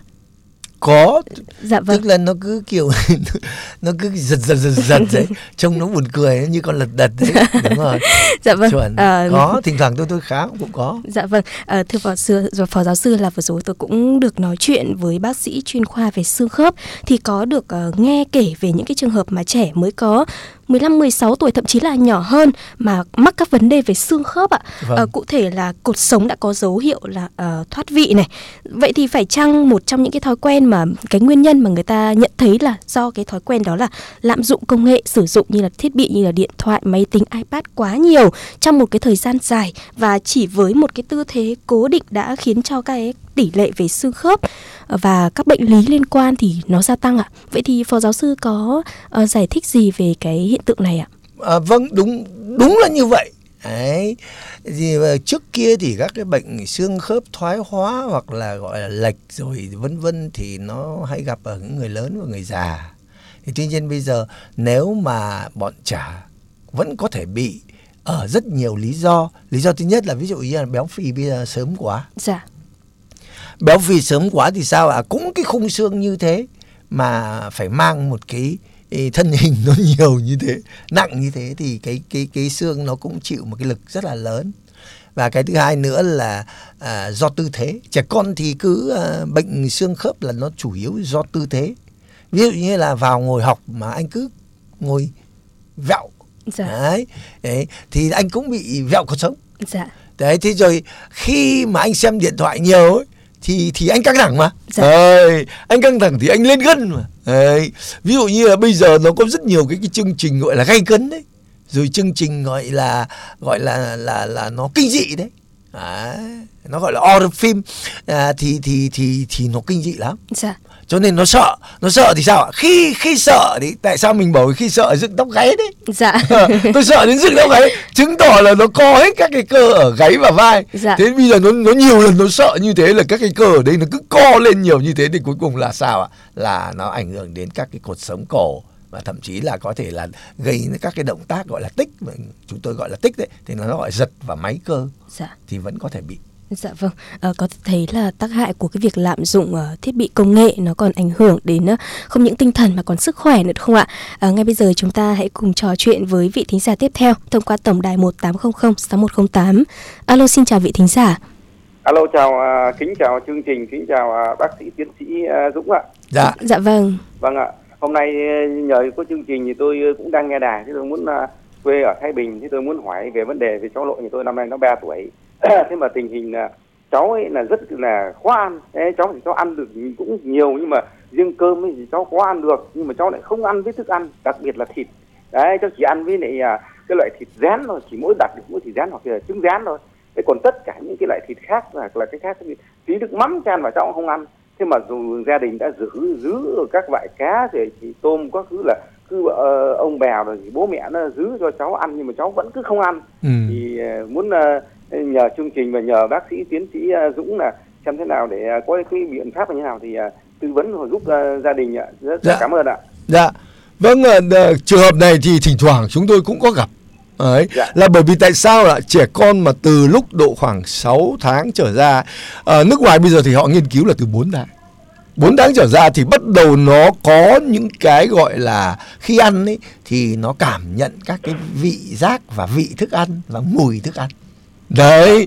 Có. Dạ vâng. tức là nó cứ kiểu nó cứ giật giật giật giật đấy. Trông nó buồn cười ấy, như con lật đật đấy. Đúng rồi. Dạ vâng. chuẩn. À, có thỉnh thoảng tôi tôi khá cũng có. Dạ vâng, à, thưa phó sư, phó giáo sư là vừa rồi tôi cũng được nói chuyện với bác sĩ chuyên khoa về xương khớp. Thì có được ờ, nghe kể về những cái trường hợp mà trẻ mới có 15 16 tuổi thậm chí là nhỏ hơn mà mắc các vấn đề về xương khớp ạ. Vâng. Ờ, cụ thể là cột sống đã có dấu hiệu là ờ, thoát vị này. Vậy thì phải chăng một trong những cái thói quen mà cái nguyên nhân mà người ta nhận thấy là do cái thói quen đó là lạm dụng công nghệ sử dụng như là thiết bị như là điện thoại, máy tính, iPad quá nhiều trong một cái thời gian dài và chỉ với một cái tư thế cố định đã khiến cho cái tỷ lệ về xương khớp và các bệnh lý liên quan thì nó gia tăng ạ. Vậy thì phó giáo sư có ờ, giải thích gì về cái hiện tượng này ạ? À, vâng đúng đúng là như vậy đấy thì mà trước kia thì các cái bệnh xương khớp thoái hóa hoặc là gọi là lệch rồi vân vân thì nó hay gặp ở những người lớn và người già thì tuy nhiên bây giờ nếu mà bọn trẻ vẫn có thể bị ở rất nhiều lý do lý do thứ nhất là ví dụ như là béo phì bây giờ sớm quá Dạ. Béo phì sớm quá thì sao ạ? Cũng cái khung xương như thế mà phải mang một cái thân hình nó nhiều như thế nặng như thế thì cái cái cái xương nó cũng chịu một cái lực rất là lớn. Và cái thứ hai nữa là à, do tư thế. Trẻ con thì cứ à, bệnh xương khớp là nó chủ yếu do tư thế. Ví dụ như là vào ngồi học mà anh cứ ngồi vẹo. Dạ. đấy, đấy thì anh cũng bị vẹo cột sống. Dạ. đấy thế rồi khi mà anh xem điện thoại nhiều ấy thì thì anh căng thẳng mà Dạ. Đấy, anh căng thẳng thì anh lên gân mà Đấy. ví dụ như là bây giờ nó có rất nhiều cái, cái chương trình gọi là gay cấn đấy rồi chương trình gọi là gọi là là là nó kinh dị đấy Đấy. nó gọi là horror film à, thì thì thì thì nó kinh dị lắm Dạ. Cho nên nó sợ nó sợ thì sao ạ khi khi sợ thì tại sao mình bảo khi sợ dựng tóc gáy đấy Dạ. tôi sợ đến dựng tóc gáy chứng tỏ là nó co hết các cái cơ ở gáy và vai Dạ. thế bây giờ nó nó nhiều lần nó sợ như thế là các cái cơ ở đây nó cứ co lên nhiều như thế thì cuối cùng là sao ạ là nó ảnh hưởng đến các cái cột sống cổ và thậm chí là có thể là gây các cái động tác gọi là tích chúng tôi gọi là tích đấy thì nó gọi giật và máy cơ Dạ. thì vẫn có thể bị Dạ vâng, à, có thể thấy là tác hại của cái việc lạm dụng ờ, thiết bị công nghệ nó còn ảnh hưởng đến ờ, không những tinh thần mà còn sức khỏe nữa không ạ? À, ngay bây giờ chúng ta hãy cùng trò chuyện với vị thính giả tiếp theo thông qua tổng đài 1800 6108. Alo xin chào vị thính giả. Alo chào à, kính chào chương trình kính chào à, bác sĩ tiến sĩ à, Dũng ạ. dạ Dạ vâng. Vâng ạ. Hôm nay nhờ có chương trình thì tôi cũng đang nghe đài. Thế tôi muốn à, quê ở Thái Bình. Thế tôi muốn hỏi về vấn đề về cháu nội nhà tôi năm nay nó 3 tuổi. thế mà tình hình là cháu ấy là rất là khó ăn. Thế cháu thì cháu ăn được cũng nhiều nhưng mà riêng cơm ấy thì cháu có ăn được nhưng mà cháu lại không ăn với thức ăn đặc biệt là thịt. Đấy cháu chỉ ăn với lại à, cái loại thịt rán thôi chỉ mỗi đặt được mỗi thịt rán hoặc là trứng rán thôi. Thế còn tất cả những cái loại thịt khác hoặc là cái khác thì tí được mắm chan vào cháu cũng không ăn thế mà dù gia đình đã giữ giữ các loại cá rồi thì tôm có cứ là cứ ờ, ông bèo rồi thì bố mẹ nó giữ cho cháu ăn nhưng mà cháu vẫn cứ không ăn ừ. thì ờ, muốn ờ, nhờ chương trình và nhờ bác sĩ tiến sĩ ờ, Dũng là xem thế nào để ờ, có cái biện pháp như thế nào thì ờ, tư vấn rồi giúp ờ, gia đình ạ rất, Dạ. cảm ơn ạ Dạ, vâng, ờ, trường hợp này thì thỉnh thoảng chúng tôi cũng có gặp. Đấy, Dạ. là bởi vì tại sao là trẻ con mà từ lúc độ khoảng 6 tháng trở ra, ở nước ngoài bây giờ thì họ nghiên cứu là từ 4 tháng. 4 tháng trở ra thì bắt đầu nó có những cái gọi là khi ăn ấy thì nó cảm nhận các cái vị giác và vị thức ăn và mùi thức ăn. Đấy,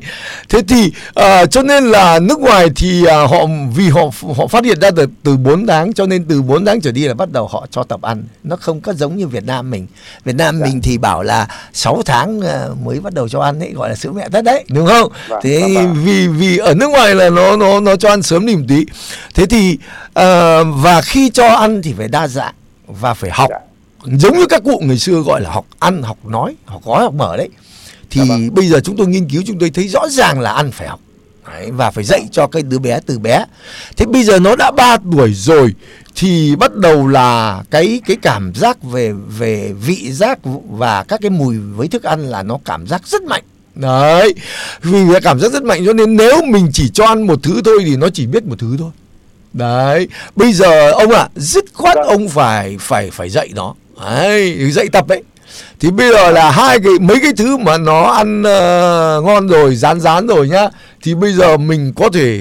thế thì à, cho nên là nước ngoài thì à, họ vì họ họ phát hiện ra từ từ 4 tháng cho nên từ 4 tháng trở đi là bắt đầu họ cho tập ăn. Nó không có giống như Việt Nam mình. Việt Nam mình thì bảo là 6 tháng à, mới bắt đầu cho ăn ấy gọi là sữa mẹ thất đấy, đúng không? Vâng, thế vâng, vâng. vì vì ở nước ngoài là nó nó nó cho ăn sớm đi một tí. Thế thì à, và khi cho ăn thì phải đa dạng và phải học. Dạ. Giống như các cụ ngày xưa gọi là học ăn, học nói, học gói, học mở đấy thì Dạ vâng. bây giờ chúng tôi nghiên cứu chúng tôi thấy rõ ràng là ăn phải học. Đấy, và phải dạy cho cái đứa bé từ bé. Thế bây giờ nó đã 3 tuổi rồi thì bắt đầu là cái cái cảm giác về về vị giác và các cái mùi với thức ăn là nó cảm giác rất mạnh. Đấy vì cảm giác rất mạnh cho nên nếu mình chỉ cho ăn một thứ thôi thì nó chỉ biết một thứ thôi. Đấy bây giờ ông ạ dứt khoát Vâng. ông phải phải phải dạy nó. Đấy dạy tập đấy thì bây giờ là hai cái mấy cái thứ mà nó ăn ờ, ngon rồi rán rán rồi nhá thì bây giờ mình có thể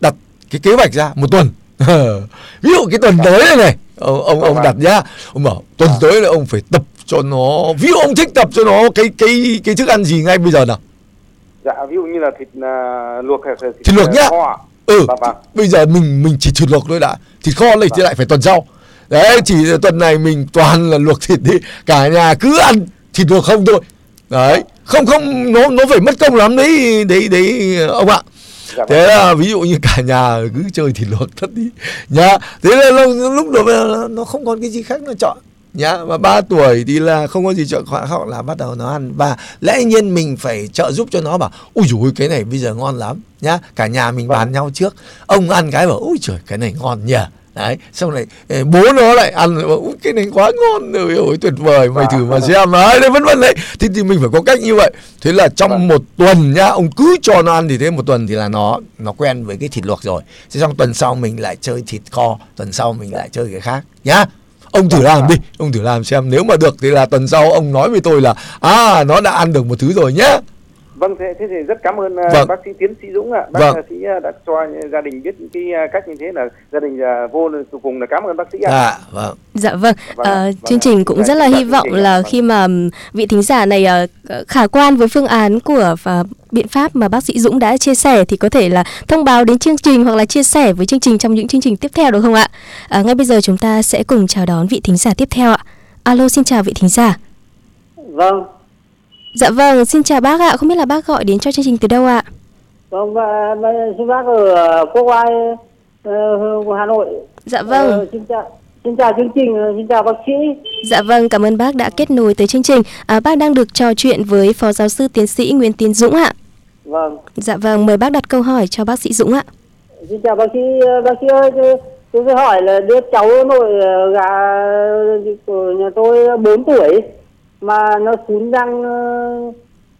đặt cái kế hoạch ra một tuần ví dụ cái tuần tới này này ông ông, ông Vâng. đặt nhá ông bảo tuần tới là ông phải tập cho nó ví dụ ông thích tập cho nó cái cái cái thức ăn gì ngay bây giờ nào dạ ví dụ như là thịt à, luộc hay là Thịt luộc à, nhá. kho ạ. ừ Vâng, vâng. bây giờ mình mình chỉ thịt luộc thôi đã thịt kho này thì lại phải tuần sau đấy chỉ tuần này mình toàn là luộc thịt đi. Cả nhà cứ ăn thịt luộc không thôi. Đấy không không nó nó phải mất công lắm đấy đấy đấy ông ạ. Dạ vâng. thế là ví dụ như cả nhà cứ chơi thịt luộc thất đi. Nhá thế là lúc, lúc đó nó, không còn cái gì khác nó chọn. Nhá và 3 tuổi thì là không có gì chọn khoản khác là bắt đầu nó ăn. Và lẽ nhiên mình phải trợ giúp cho nó bảo ui dồi cái này bây giờ ngon lắm. Nhá cả nhà mình bàn nhau trước. Ông ăn cái bảo ui trời cái này ngon nhỉ đấy xong lại eh, bố nó lại ăn bảo, "Ui, cái này quá ngon rồi ôi tuyệt vời mày thử mà xem. Đấy đấy, vân vân đấy. Thì, thì mình phải có cách như vậy. Thế là trong một tuần nhá ông cứ cho nó ăn thì thế một tuần thì là nó nó quen với cái thịt luộc rồi. Thế xong tuần sau mình lại chơi thịt kho tuần sau mình lại chơi cái khác nhá. Ông thử làm đi ông thử làm xem. Nếu mà được thì là tuần sau ông nói với tôi là à nó đã ăn được một thứ rồi nhá Vâng, thế, thế thì rất cảm ơn à, Vâng. bác sĩ tiến sĩ Dũng ạ. Bác Vâng. à, sĩ à, đã cho gia đình biết cái à, cách như thế là gia đình à, vô cùng là cảm ơn bác sĩ ạ. dạ vâng Dạ vâng, Vâng, Ờ, vâng chương trình cũng Dạ, rất là hy vọng là Vâng. khi mà vị thính giả này ờ, khả quan với phương án của và biện pháp mà bác sĩ Dũng đã chia sẻ thì có thể là thông báo đến chương trình hoặc là chia sẻ với chương trình trong những chương trình tiếp theo được không ạ? À, ngay bây giờ chúng ta sẽ cùng chào đón vị thính giả tiếp theo ạ. Alo, xin chào vị thính giả. Vâng, Dạ vâng, xin chào bác ạ. Không biết là bác gọi đến cho chương trình từ đâu ạ? Vâng, xin bác ở Quốc Oai, uh, Hà Nội. Dạ vâng. Uh, xin chào. Xin chào chương trình, xin chào bác sĩ. Dạ vâng, cảm ơn bác đã kết nối tới chương trình. À, bác đang được trò chuyện với Phó Giáo sư Tiến sĩ Nguyễn Tiến Dũng ạ. Vâng. Dạ vâng, mời bác đặt câu hỏi cho bác sĩ Dũng ạ. Xin chào bác sĩ, bác sĩ ơi, tôi sẽ hỏi là đứa cháu nội gà của nhà tôi 4 tuổi mà nó sún răng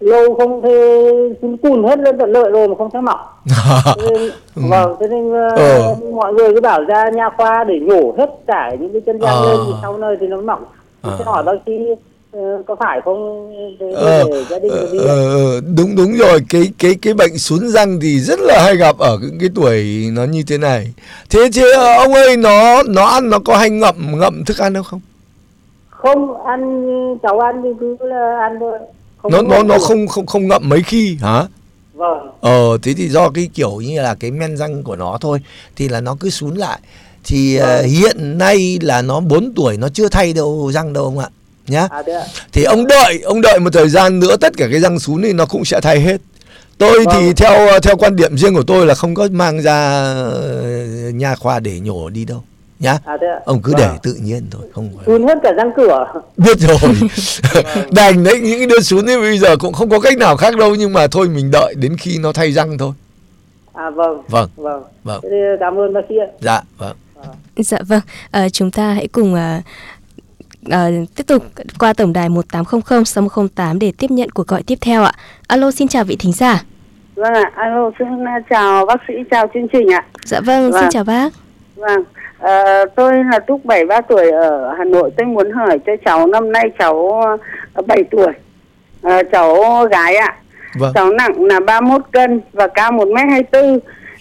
lâu không thể sún cùn hết lên tận lợi rồi mà không thấy mọc. nên, vâng, thế nên Ờ. mọi người cứ bảo ra nha khoa để nhổ hết cả những cái chân răng Ờ. lên thì sau nơi thì nó mọc. Ờ. sẽ hỏi bác sĩ ờ, có phải không để, Ờ, gia đình ờ, ờ, ờ, đúng đúng rồi cái cái cái bệnh sún răng thì rất là hay gặp ở những cái tuổi nó như thế này thế ờ, ông ơi nó nó ăn nó có hay ngậm ngậm thức ăn không không ăn cháu ăn thì cứ là ăn thôi. Không nó nó nó không không không ngậm mấy khi hả? Vâng. Ờ thế thì do cái kiểu như là cái men răng của nó thôi thì là nó cứ sún lại. Thì ờ, Vâng. hiện nay là nó 4 tuổi nó chưa thay đâu răng đâu ông ạ nhá. À thì ông đợi ông đợi một thời gian nữa tất cả cái răng sún thì nó cũng sẽ thay hết. Tôi thì Vâng. theo theo quan điểm riêng của tôi là không có mang ra ờ, nha khoa để nhổ đi đâu nhá. À thế ạ. Ông cứ Vâng. để tự nhiên thôi không phải. Sún hết cả răng cửa. Biết rồi. Đành đấy những cái đứa sún ấy bây giờ cũng không có cách nào khác đâu nhưng mà thôi mình đợi đến khi nó thay răng thôi. À vâng. Vâng. Vâng. Vâng. Thế thì cảm ơn bác sĩ ạ. Dạ vâng. Dạ vâng, à, chúng ta hãy cùng à, à, tiếp tục qua tổng đài 1800 6108 để tiếp nhận cuộc gọi tiếp theo ạ. Alo, xin chào vị thính giả. Vâng ạ, alo, xin chào bác sĩ, chào chương trình ạ. Dạ vâng, xin Vâng. chào bác. Vâng, ờ, tôi là Túc 73 tuổi ở Hà Nội. Tôi muốn hỏi cho cháu năm nay cháu ờ, 7 tuổi. Ờ, cháu gái ạ. vâng Cháu nặng là 31 cân và cao 1m24.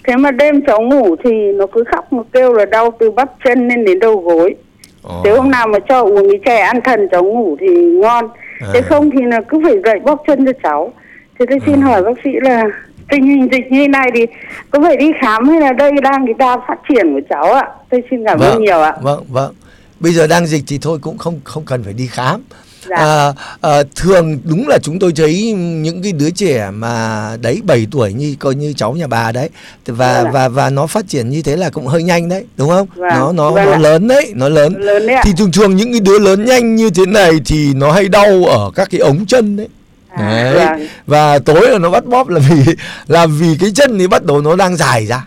Thế mà đêm cháu ngủ thì nó cứ khóc nó kêu là đau từ bắp chân lên đến đầu gối. Ồ. Thế hôm nào mà cho uống cái chè ăn thần cháu ngủ thì ngon. Thế À. không thì là cứ phải gậy bóp chân cho cháu. Thế tôi xin À. hỏi bác sĩ là tình hình dịch như này thì có phải đi khám hay là đây đang cái đa phát triển của cháu ạ? Tôi xin cảm ơn nhiều ạ. Vâng, vâng. Bây giờ đang dịch thì thôi cũng không không cần phải đi khám. Dạ. À, à, thường đúng là chúng tôi thấy những cái đứa trẻ mà đấy 7 tuổi như coi như cháu nhà bà đấy và Vâng ạ. và và nó phát triển như thế là cũng hơi nhanh đấy, đúng không? Vâng, Nó nó vâng nó lớn đấy, nó lớn. Lớn đấy. Thì thường thường những cái đứa lớn nhanh như thế này thì nó hay đau ở các cái ống chân đấy. À, Đấy. vâng. Và tối là nó bắt bóp là vì là vì cái chân thì bắt đầu nó đang dài ra.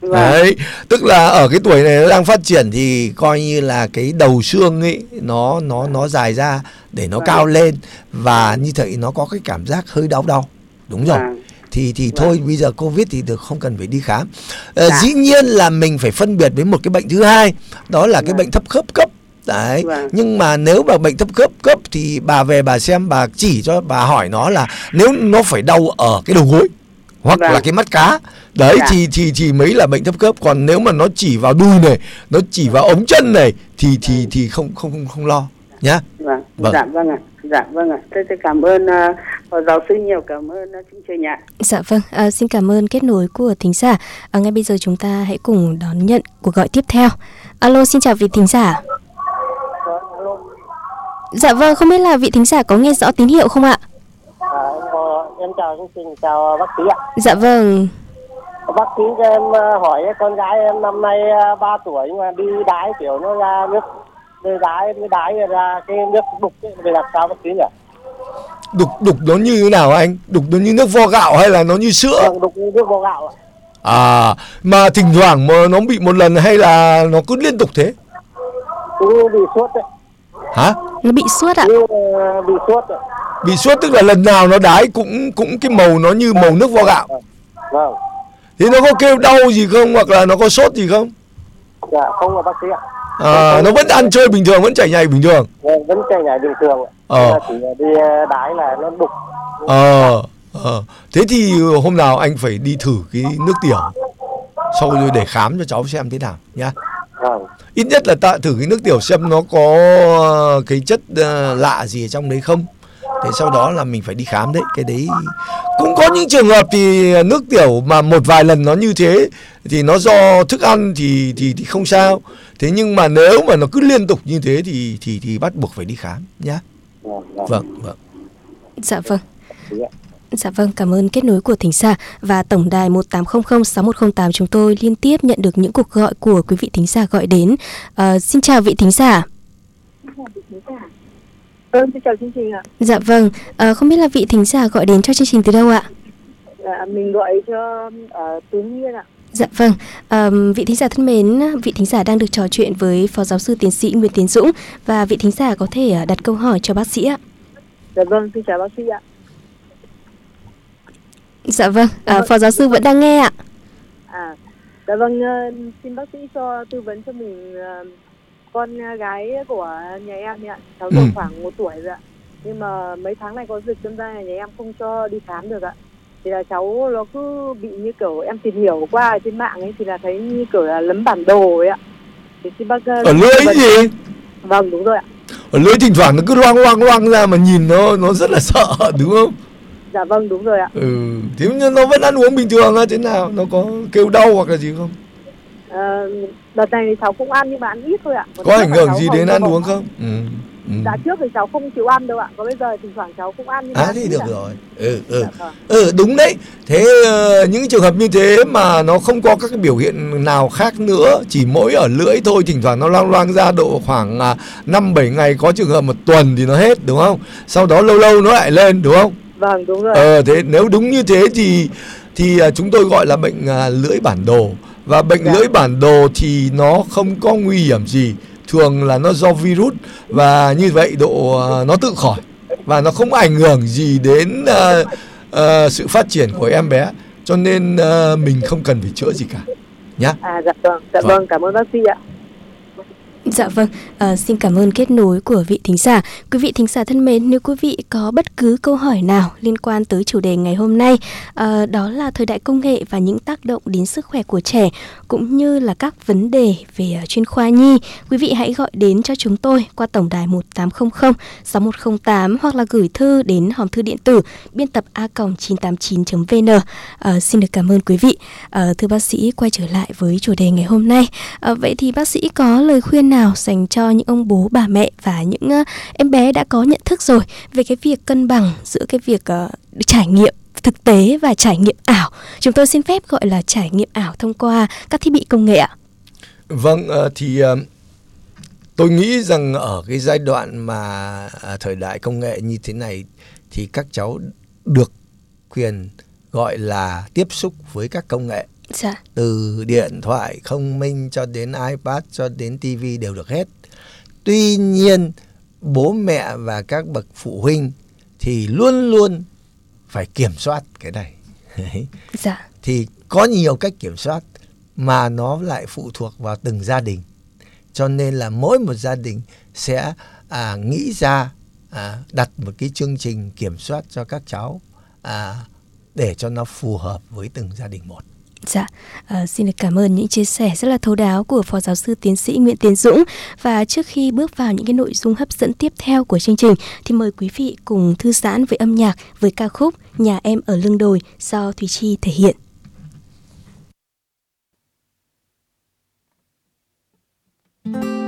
Vâng. Đấy, tức là ở cái tuổi này nó đang phát triển thì coi như là cái đầu xương ấy nó nó nó dài ra để nó Vâng. cao lên và như vậy nó có cái cảm giác hơi đau đau. Đúng rồi. Vâng. Thì thì thôi bây giờ Covid thì được không cần phải đi khám. Ờ, Dạ. dĩ nhiên là mình phải phân biệt với một cái bệnh thứ hai, đó là cái bệnh thấp khớp cấp. Đấy, Vâng. nhưng mà nếu mà bệnh thấp khớp cấp thì bà về bà xem bà chỉ cho bà hỏi nó là nếu nó phải đau ở cái đầu gối hoặc Vâng. là cái mắt cá đấy Dạ. thì thì thì mới là bệnh thấp khớp còn nếu mà nó chỉ vào đùi này nó chỉ vào ống chân này thì thì thì không không không, không lo nhá Vâng. Vâng. Dạ vâng ạ. Dạ vâng ạ. Tôi, tôi cảm ơn uh, phó giáo sư nhiều, cảm ơn uh, chương trình ạ. Dạ vâng, à, xin cảm ơn kết nối của thính giả. À, ngay bây giờ chúng ta hãy cùng đón nhận cuộc gọi tiếp theo. Alo, xin chào vị thính giả. Dạ vâng, không biết là vị thính giả có nghe rõ tín hiệu không ạ? à, em chào chương trình chào bác sĩ ạ. Dạ vâng, bác sĩ cho em ờ, hỏi con gái em năm nay 3 tuổi nhưng mà đi đái kiểu nó ra nước đi đái đi đái ra cái nước đục ấy về làm sao bác sĩ nhỉ? Đục đục nó như thế nào anh? Đục nó như nước vo gạo hay là nó như sữa? Vâng đục như nước vo gạo ạ. À mà thỉnh thoảng mà nó bị một lần hay là nó cứ liên tục thế? Cứ bị sốt đấy hả? Nó bị suốt ạ. ờ, bị sốt ạ. Bị sốt tức là lần nào nó đái cũng cũng cái màu nó như màu nước vo gạo. Vâng. Thế nó có kêu đau gì không hoặc là nó có sốt gì không? Dạ không là bác sĩ ạ. À, nó vẫn ăn chơi bình thường vẫn chảy nhảy bình thường. Vâng vẫn chạy nhảy bình thường ạ. Ờ. Chỉ là đi ờ, đái là nó đục. Ờ ờ. Thế thì hôm nào anh phải đi thử cái nước tiểu sau rồi để khám cho cháu xem thế nào nhá vâng ít nhất là ta thử cái nước tiểu xem nó có ờ, cái chất ờ, lạ gì ở trong đấy không? Thế sau đó là mình phải đi khám đấy cái đấy cũng có những trường hợp thì nước tiểu mà một vài lần nó như thế thì nó do thức ăn thì thì thì không sao. Thế nhưng mà nếu mà nó cứ liên tục như thế thì thì thì bắt buộc phải đi khám nhá. Vâng vâng vâng vâng. Dạ vâng. Dạ vâng, cảm ơn kết nối của thính giả và tổng đài 1800 6108 chúng tôi liên tiếp nhận được những cuộc gọi của quý vị thính giả gọi đến. À, xin chào vị thính giả. Vâng, xin chào chương trình ạ. Dạ vâng, à, không biết là vị thính giả gọi đến cho chương trình từ đâu ạ? Dạ, mình gọi cho ở Tứ Nhiên ạ. Dạ vâng, à, vị thính giả thân mến, vị thính giả đang được trò chuyện với Phó Giáo sư Tiến sĩ Nguyễn Tiến Dũng và vị thính giả có thể đặt câu hỏi cho bác sĩ ạ. Dạ vâng, xin chào bác sĩ ạ. Dạ vâng, à, Phó Giáo sư vẫn đang nghe ạ. À, dạ vâng, ờ, xin bác sĩ cho tư vấn cho mình ờ, con gái của nhà em ạ. Cháu độ Ừ. khoảng một tuổi rồi ạ. Nhưng mà mấy tháng này có dịch đâm ra nhà em không cho đi khám được ạ. Thì là cháu nó cứ bị như kiểu em tìm hiểu qua trên mạng ấy thì là thấy như kiểu là lấm bản đồ ấy ạ. Thì xin bác ờ, ở vấn- gì Vâng, đúng rồi ạ. ở lưỡi thỉnh thoảng nó cứ loang loang loang ra mà nhìn nó nó rất là sợ đúng không Dạ vâng, đúng rồi ạ. ừ thế nhưng nó vẫn ăn uống bình thường á thế nào nó có kêu đau hoặc là gì không Ờ, đợt này thì cháu cũng ăn nhưng mà ăn ít thôi ạ. Còn có ảnh hưởng gì đến ăn uống không ừ. ừ. Dạ trước thì cháu không chịu ăn đâu ạ. Còn bây giờ thỉnh thoảng cháu cũng ăn À thì được ạ. rồi. Ừ ừ. Dạ vâng. Ừ đúng đấy. Thế ờ, những trường hợp như thế mà nó không có các cái biểu hiện nào khác nữa, chỉ mỗi ở lưỡi thôi, thỉnh thoảng nó loang loang ra độ khoảng à, 5 7 ngày có trường hợp một tuần thì nó hết đúng không? Sau đó lâu lâu nó lại lên đúng không? Vâng đúng rồi. Ờ thế nếu đúng như thế thì thì à, chúng tôi gọi là bệnh à, lưỡi bản đồ và bệnh Dạ. lưỡi bản đồ thì nó không có nguy hiểm gì thường là nó do virus và như vậy độ à, nó tự khỏi và nó không ảnh hưởng gì đến à, à, sự phát triển của em bé cho nên à, mình không cần phải chữa gì cả nhá À dạ vâng. Dạ Vâng. vâng, cảm ơn bác sĩ ạ. Dạ vâng, à, xin cảm ơn kết nối của vị thính giả. Quý vị thính giả thân mến, nếu quý vị có bất cứ câu hỏi nào liên quan tới chủ đề ngày hôm nay, à, đó là thời đại công nghệ và những tác động đến sức khỏe của trẻ, cũng như là các vấn đề về ờ, chuyên khoa nhi, quý vị hãy gọi đến cho chúng tôi qua tổng đài 1800 6108 hoặc là gửi thư đến hòm thư điện tử biên tập a 989 vn À, xin được cảm ơn quý vị. À, thưa bác sĩ, quay trở lại với chủ đề ngày hôm nay. À, vậy thì bác sĩ có lời khuyên nào dành cho những ông bố, bà mẹ và những ờ, em bé đã có nhận thức rồi về cái việc cân bằng giữa cái việc ờ, trải nghiệm thực tế và trải nghiệm ảo. Chúng tôi xin phép gọi là trải nghiệm ảo thông qua các thiết bị công nghệ ạ. Vâng ờ, thì tôi nghĩ rằng ở cái giai đoạn mà thời đại công nghệ như thế này thì các cháu được quyền gọi là tiếp xúc với các công nghệ Dạ. từ điện thoại thông minh cho đến iPad cho đến TV đều được hết. Tuy nhiên bố mẹ và các bậc phụ huynh thì luôn luôn phải kiểm soát cái này. Dạ. thì có nhiều cách kiểm soát mà nó lại phụ thuộc vào từng gia đình cho nên là mỗi một gia đình sẽ à, nghĩ ra à, đặt một cái chương trình kiểm soát cho các cháu à, để cho nó phù hợp với từng gia đình một Dạ, à, xin được cảm ơn những chia sẻ rất là thấu đáo của Phó Giáo sư Tiến sĩ Nguyễn Tiến Dũng. Và trước khi bước vào những cái nội dung hấp dẫn tiếp theo của chương trình, thì mời quý vị cùng thư giãn với âm nhạc với ca khúc Nhà em ở lưng đồi do Thùy Chi thể hiện. nhà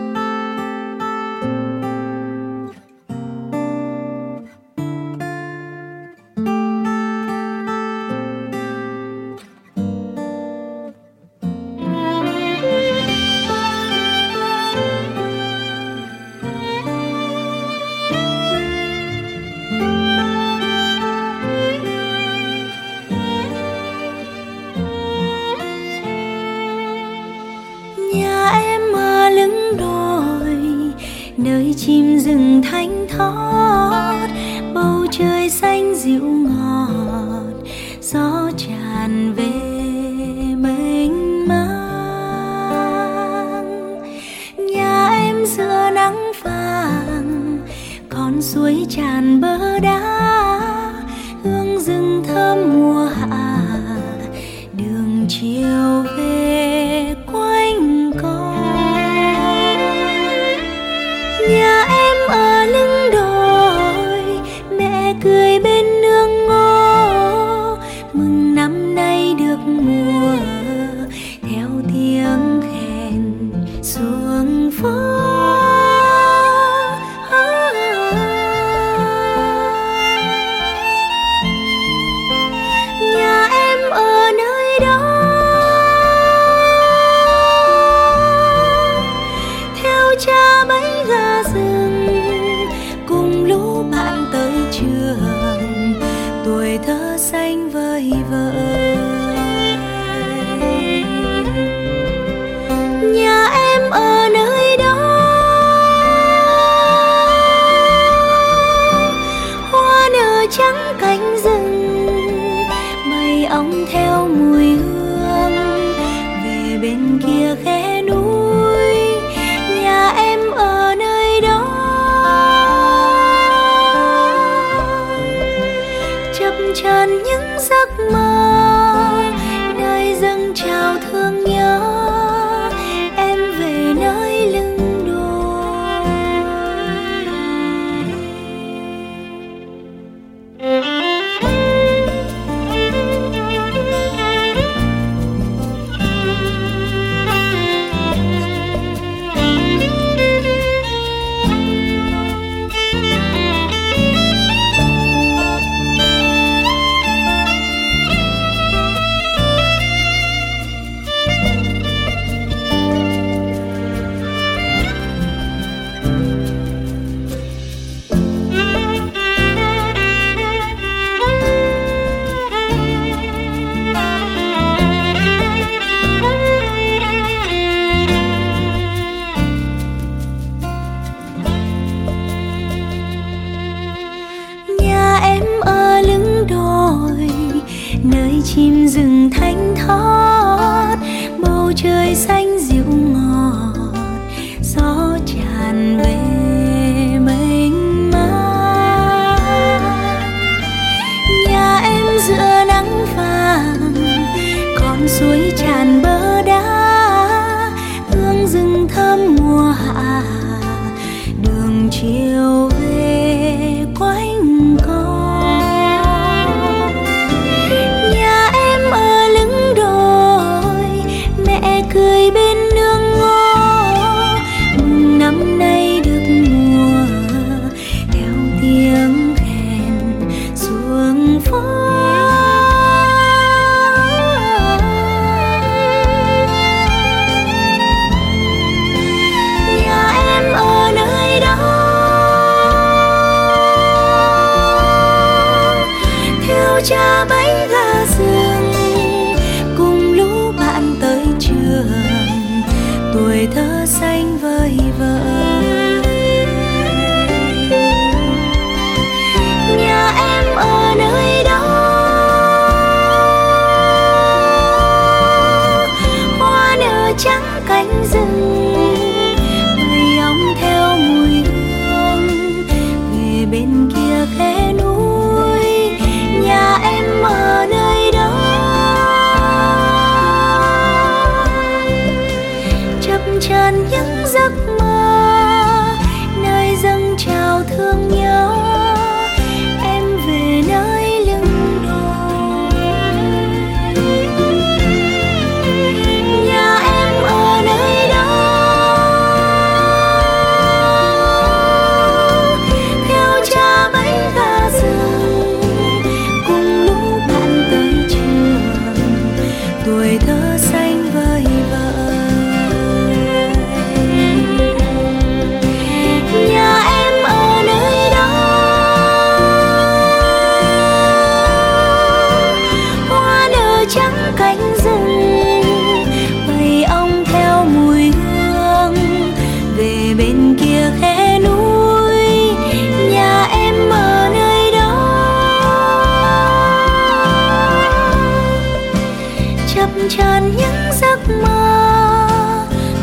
tràn những giấc mơ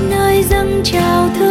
nơi dâng trào thương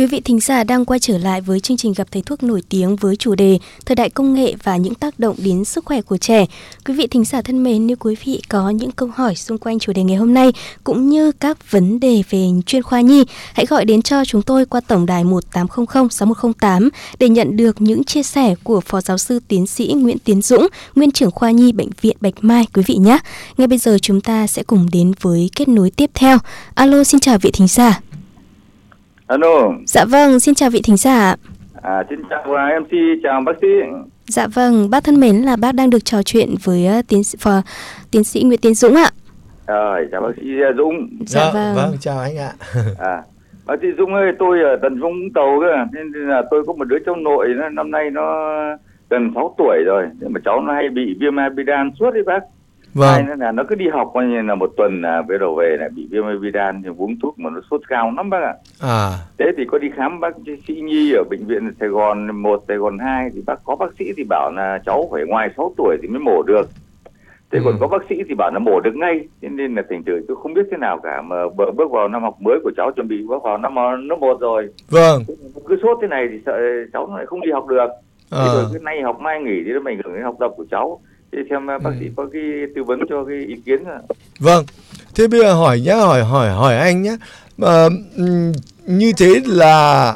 Quý vị thính giả đang quay trở lại với chương trình gặp thầy thuốc nổi tiếng với chủ đề Thời đại công nghệ và những tác động đến sức khỏe của trẻ. Quý vị thính giả thân mến, nếu quý vị có những câu hỏi xung quanh chủ đề ngày hôm nay cũng như các vấn đề về chuyên khoa nhi, hãy gọi đến cho chúng tôi qua tổng đài 1800 6108 để nhận được những chia sẻ của Phó Giáo sư Tiến sĩ Nguyễn Tiến Dũng, Nguyên trưởng khoa nhi Bệnh viện Bạch Mai quý vị nhé. Ngay bây giờ chúng ta sẽ cùng đến với kết nối tiếp theo. Alo, xin chào vị thính giả. Alo. Dạ vâng, xin chào vị thính giả. À, xin chào MC, chào bác sĩ. Dạ vâng, bác thân mến là bác đang được trò chuyện với uh, tiến sĩ phó tiến sĩ Nguyễn Tiến Dũng ạ. Rồi, chào bác sĩ Dũng. Dạ, dạ vâng. Vâng, chào anh ạ. à, bác sĩ Dũng ơi, tôi ở Tần Vũng Tàu cơ, nên là tôi có một đứa trong nội nó năm nay nó gần 6 tuổi rồi, nhưng mà cháu nó hay bị viêm amidan suốt đấy bác. Vâng. Hai nữa là nó cứ đi học coi như là một tuần là về đầu về lại bị viêm amidan thì uống thuốc mà nó sốt cao lắm bác ạ. À, Thế thì có đi khám bác sĩ Nhi ở bệnh viện Sài Gòn 1, Sài Gòn 2 thì bác có bác sĩ thì bảo là cháu phải ngoài 6 tuổi thì mới mổ được. Thế Ừ. còn có bác sĩ thì bảo là mổ được ngay. Thế nên là thành thử tôi không biết thế nào cả mà bước vào năm học mới của cháu chuẩn bị bước vào năm lớp 1 rồi. vâng. Cứ sốt thế này thì sợ cháu nó lại không đi học được. Thế Ờ. rồi cứ nay học mai nghỉ thì nó ảnh hưởng đến học tập của cháu. Thế xem uh, bác sĩ có cái tư vấn cho cái ý kiến ạ. Vâng. Thế bây giờ hỏi nhá, hỏi hỏi hỏi anh nhá. Ừm, như thế là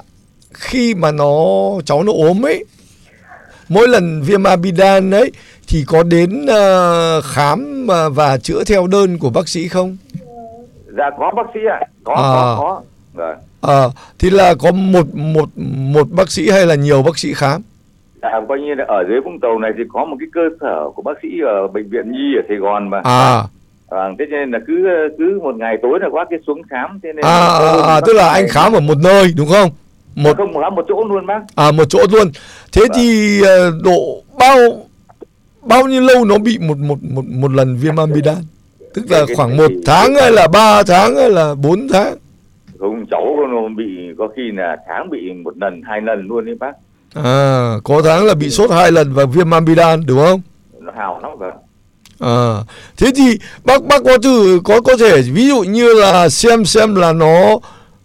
khi mà nó cháu nó ốm ấy, mỗi lần viêm amidan ấy thì có đến ờ, khám mà và chữa theo đơn của bác sĩ không? Dạ có bác sĩ ạ. Có, À. có, có. Vâng. Ờ, thì là có một một một bác sĩ hay là nhiều bác sĩ khám? À, coi như là ở dưới Vũng Tàu này thì có một cái cơ sở của bác sĩ ở bệnh viện Nhi ở Sài Gòn mà. À, À, thế cho nên là cứ cứ một ngày tối là bác cái xuống khám thế nên à, à, à tức là anh khám ở một nơi đúng không? Một không khám một chỗ luôn bác. à một chỗ luôn. Thế thì ờ, độ bao bao nhiêu lâu nó bị một một một một lần viêm amidan? Tức là khoảng một tháng hay là ba tháng hay là bốn tháng? Không cháu nó bị có khi là tháng bị một lần hai lần luôn đấy bác. À, có tháng là bị sốt hai lần và viêm amidan đúng không? Nó hào lắm vâng. À, thế thì bác bác có thử có có thể ví dụ như là xem xem là nó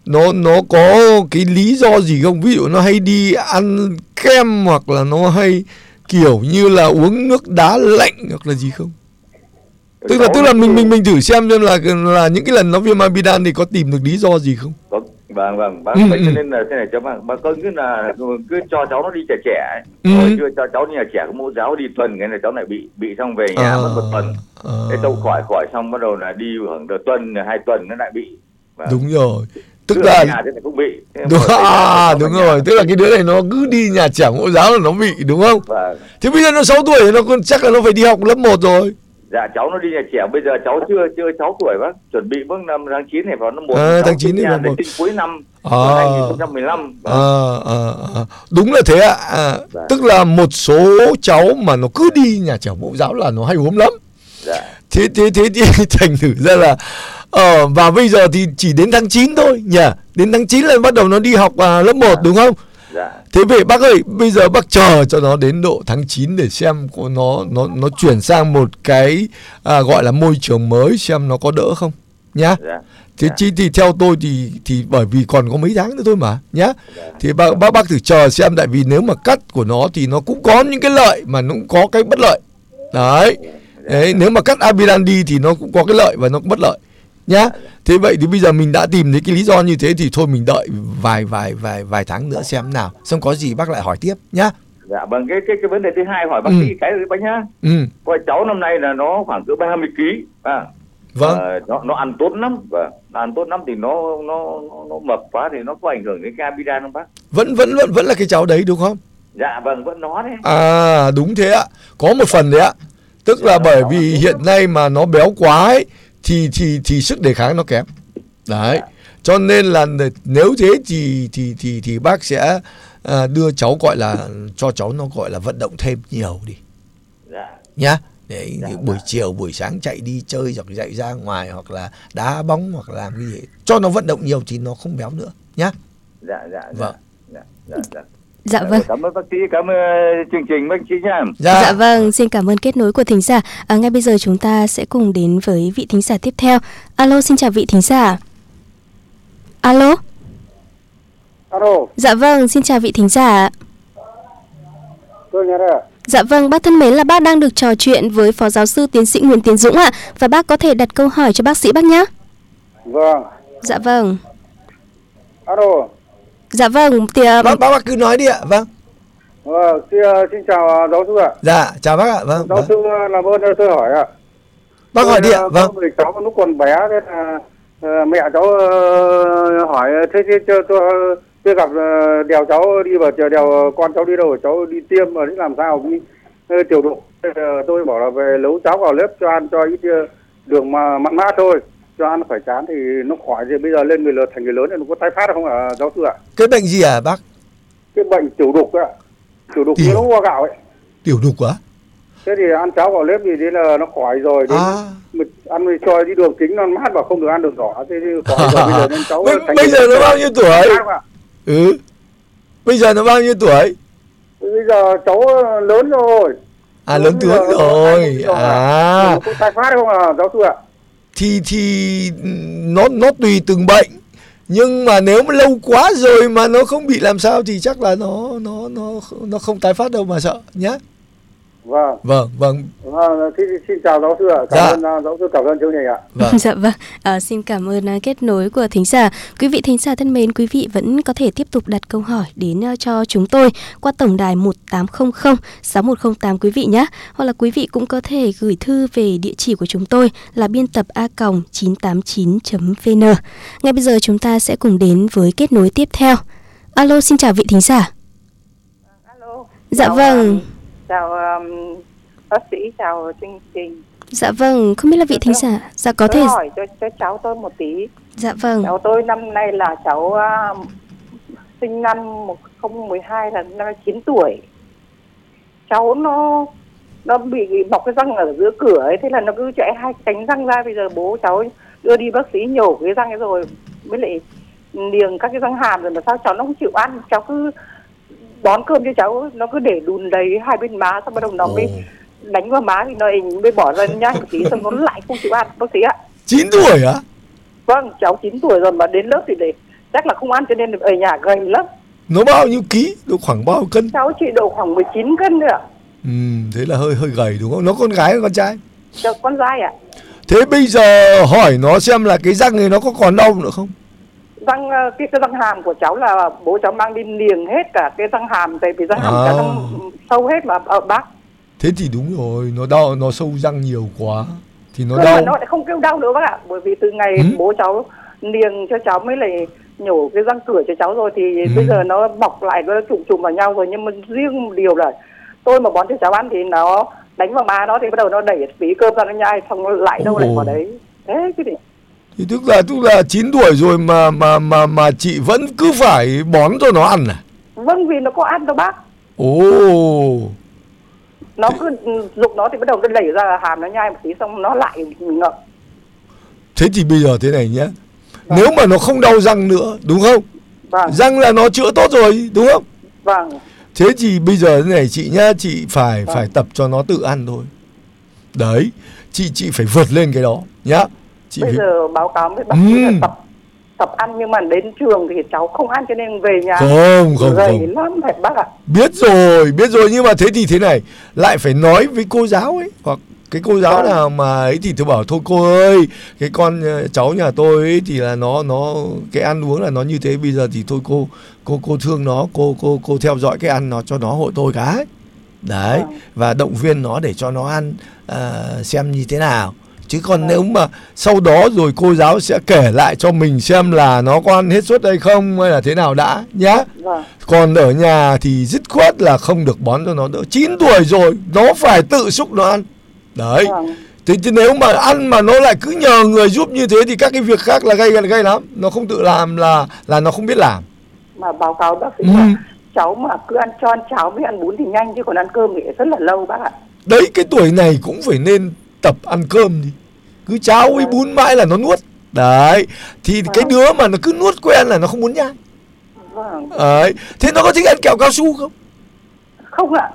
nó nó có cái lý do gì không? Ví dụ nó hay đi ăn kem hoặc là nó hay kiểu như là uống nước đá lạnh hoặc là gì không? Tức là tức là mình mình mình thử xem xem là là những cái lần nó viêm amidan thì có tìm được lý do gì không? Có, vâng vâng bác Ừ, vậy ừ. cho nên là thế này cho bác bác có cứ là cứ cho cháu nó đi trẻ trẻ ấy. Ừ. rồi chưa cho cháu đi nhà trẻ có mẫu giáo đi tuần cái này cháu lại bị bị xong về nhà mất một tuần à, thế cháu khỏi khỏi xong bắt đầu là đi khoảng được tuần hai tuần nó lại bị Vâng. đúng rồi. Tức Cứ là nhà thế này cũng bị Thế đúng, à, đúng nhà. rồi, tức là cái đứa này nó cứ đi nhà trẻ mẫu giáo là nó bị đúng không? Vâng. Thế bây giờ nó 6 tuổi nó còn chắc là nó phải đi học lớp 1 rồi. Dạ cháu nó đi nhà trẻ bây giờ cháu chưa chưa 6 tuổi bác chuẩn bị bước năm tháng 9 này vào năm 1 À, tháng 9 này vào một. cuối năm À. năm 2015 Vâng. À, à, à. Đúng là thế ạ. À, Dạ. tức là một số cháu mà nó cứ đi nhà trẻ mẫu giáo là nó hay ốm lắm. dạ Thế thế thế thì thành thử ra là ờ và bây giờ thì chỉ đến tháng 9 thôi nhỉ. Đến tháng 9 là bắt đầu nó đi học à, lớp 1 đúng không? Dạ Thế về bác ơi, bây giờ bác chờ cho nó đến độ tháng 9 để xem có nó nó nó chuyển sang một cái à, gọi là môi trường mới xem nó có đỡ không nhá. dạ Thế Dạ. chi thì theo tôi thì thì bởi vì còn có mấy tháng nữa thôi mà nhá. Thì bác bác bác thử chờ xem tại vì nếu mà cắt của nó thì nó cũng có những cái lợi mà nó cũng có cái bất lợi. Đấy. Đấy, nếu mà cắt amidan đi thì nó cũng có cái lợi và nó cũng bất lợi. Nhá. Thế vậy thì bây giờ mình đã tìm thấy cái lý do như thế thì thôi mình đợi vài vài vài vài tháng nữa xem nào. Xong có gì bác lại hỏi tiếp nhá. dạ vâng cái cái cái vấn đề thứ hai hỏi bác Ừ. sĩ cái đấy bác nhá Ừ. coi cháu năm nay là nó khoảng cỡ 30 kg à Vâng. Ờ, nó nó ăn tốt lắm và nó ăn tốt lắm thì nó nó nó, nó mập quá thì nó có ảnh hưởng đến cái amidan không bác Vẫn vẫn vẫn vẫn là cái cháu đấy đúng không? dạ vâng vẫn nó đấy À đúng thế ạ. Có một phần đấy ạ. Tức là bởi vì hiện nay mà nó béo quá ấy thì thì thì sức đề kháng nó kém. Đấy. Cho nên là nếu thế thì thì thì thì bác sẽ à, đưa cháu gọi là cho cháu nó gọi là vận động thêm nhiều đi dạ nhá. Để Dạ, buổi chiều buổi sáng chạy đi chơi hoặc chạy ra ngoài hoặc là đá bóng hoặc làm cái gì cho nó vận động nhiều thì nó không béo nữa nhá. dạ dạ Vâng. dạ dạ dạ Dạ vâng. cảm ơn bác sĩ cảm ơn chương trình bác sĩ nha Dạ. vâng, xin cảm ơn kết nối của thính giả. À, ngay bây giờ chúng ta sẽ cùng đến với vị thính giả tiếp theo. Alo, xin chào vị thính giả. Alo, alo Dạ vâng, xin chào vị thính giả. tôi nghe đây Dạ vâng, bác thân mến là bác đang được trò chuyện với Phó Giáo sư Tiến sĩ Nguyễn Tiến Dũng ạ. Và bác có thể đặt câu hỏi cho bác sĩ bác nhé. vâng Dạ vâng. alo Dạ vâng, thì ờ, bác, bác bác cứ nói đi ạ vâng Ờ, xin, xin chào giáo sư ạ. dạ chào bác ạ vâng, Giáo vâng. sư làm ơn cho tôi hỏi ạ. bác hỏi đi ạ Tôi, vâng người cháu lúc còn bé thế là mẹ cháu hỏi thế thế cho tôi tôi gặp đèo cháu đi vào chờ đèo con cháu đi đâu cháu đi tiêm mà làm sao đi tiểu giờ tôi bảo là về nấu cháo vào lớp cho ăn cho ít đường mà mặn mát thôi cho ăn phải chán thì nó khỏi thì bây giờ lên người lớn thành người lớn thì nó có tái phát không ạ giáo sư ạ? Cái bệnh gì à bác? Cái bệnh tiểu đục ạ. Tiểu đục Tiểu- nó hoa gạo ấy. Tiểu đục quá. Thế thì ăn cháo vào nếp thì thế là nó khỏi rồi đến à. mình ăn thì cho đi đường kính nó mát và không được ăn đường đỏ thế thì khỏi rồi bây giờ nên cháu bây, thành bây giờ nó bao nhiêu tuổi? ừ. Bây giờ nó bao nhiêu tuổi? Bây giờ cháu lớn rồi. À Lớn lớn tướng rồi. rồi à. có tái phát không à giáo sư ạ thì thì nó nó tùy từng bệnh. Nhưng mà nếu mà lâu quá rồi mà nó không bị làm sao thì chắc là nó nó nó nó không tái phát đâu mà sợ nhé vâng vâng vâng vâng xin chào giáo sư ạ cảm Dạ. ơn à, giáo sư cảm ơn chương trình ạ vâng dạ vâng, à, xin cảm ơn à, kết nối của thính giả. Quý vị thính giả thân mến, quý vị vẫn có thể tiếp tục đặt câu hỏi đến à, cho chúng tôi qua tổng đài 1800 6108 quý vị nhé. Hoặc là quý vị cũng có thể gửi thư về địa chỉ của chúng tôi là biên tập a 989.vn. Ngay bây giờ chúng ta sẽ cùng đến với kết nối tiếp theo. Alo, xin chào vị thính giả. Alo. Dạ vâng. um, Chào um, bác sĩ, chào chương trình. Dạ vâng, không biết là vị thính giả. Dạ có tôi thể. hỏi cho, cho cháu tôi một tí. Dạ vâng. Cháu tôi năm nay là cháu um, sinh năm 1012 là năm 9 tuổi. Cháu nó nó bị bọc cái răng ở giữa cửa ấy, thế là nó cứ chạy hai cánh răng ra. Bây giờ bố cháu đưa đi bác sĩ nhổ cái răng ấy rồi mới lại niềng các cái răng hàm rồi mà sao cháu nó không chịu ăn cháu cứ bón cơm cho cháu nó cứ để đùn đầy hai bên má xong bắt đầu nó mới đánh vào má thì nó mới bỏ ra nhai một tí xong nó lại không chịu ăn bác sĩ ạ. 9 tuổi á? Vâng cháu 9 tuổi rồi mà đến lớp thì để chắc là không ăn cho nên ở nhà gầy lắm. Nó bao nhiêu ký? Nó khoảng bao cân? Cháu chỉ độ khoảng 19 cân nữa ạ. Ừ, thế là hơi hơi gầy đúng không? Nó con gái hay con trai? Cho con trai ạ. Thế bây giờ hỏi nó xem là cái răng này nó có còn đau nữa không răng ờ, cái, cái răng hàm của cháu là bố cháu mang đi niềng hết cả cái răng hàm tại vì răng hàm À. cháu nó sâu hết mà ở bác thế thì đúng rồi nó đau nó sâu răng nhiều quá thì nó đau nó lại không kêu đau nữa bác ạ bởi vì từ ngày Ừ. bố cháu niềng cho cháu mới lại nhổ cái răng cửa cho cháu rồi thì Ừ. bây giờ nó bọc lại nó trùng trùng vào nhau rồi nhưng mà riêng một điều là tôi mà bón cho cháu ăn thì nó đánh vào má nó thì bắt đầu nó đẩy phí cơm ra nó nhai xong nó lại đâu lại vào đấy thế cái gì thì tức là tức là 9 tuổi rồi mà mà mà mà chị vẫn cứ phải bón cho nó ăn à? Vâng vì nó có ăn đâu bác. Ồ. Nó cứ dục nó thì bắt đầu nó đẩy ra hàm nó nhai một tí xong nó lại ngậm. Thế thì bây giờ thế này nhé. Nếu mà nó không đau răng nữa đúng không? Vâng. Răng là nó chữa tốt rồi đúng không? Vâng. Thế thì bây giờ thế này chị nhá chị phải Vâng. phải tập cho nó tự ăn thôi. Đấy chị chị phải vượt lên cái đó nhá chị bây phải giờ báo cáo với bác sĩ là Ừ. tập tập ăn nhưng mà đến trường thì cháu không ăn cho nên về nhà Không, không, gầy không. lắm thật bác ạ biết rồi biết rồi nhưng mà thế thì thế này lại phải nói với cô giáo ấy hoặc cái cô giáo Vâng. nào mà ấy thì tôi bảo thôi cô ơi cái con ờ, cháu nhà tôi ấy thì là nó nó cái ăn uống là nó như thế bây giờ thì thôi cô cô cô thương nó cô cô cô theo dõi cái ăn nó cho nó hộ tôi cái đấy Vâng. và động viên nó để cho nó ăn à, xem như thế nào chứ còn Vâng. nếu mà sau đó rồi cô giáo sẽ kể lại cho mình xem là nó có ăn hết suất hay không hay là thế nào đã nhá. Vâng. Còn ở nhà thì dứt khoát là không được bón cho nó nữa. 9 tuổi rồi nó phải tự xúc nó ăn. Đấy. Vâng. Thế chứ nếu mà ăn mà nó lại cứ nhờ người giúp như thế thì các cái việc khác là gây gây lắm. Nó không tự làm là là nó không biết làm. Mà báo cáo bác sĩ Ừ. là cháu mà cứ ăn cho ăn cháo với ăn bún thì nhanh chứ còn ăn cơm thì rất là lâu bác ạ. Đấy cái tuổi này cũng phải nên tập ăn cơm đi cứ cháo với bún mãi là nó nuốt. Đấy thì cái đứa mà nó cứ nuốt quen là nó không muốn nhai vâng. Đấy thế nó có thích ăn kẹo cao su không? Không ạ.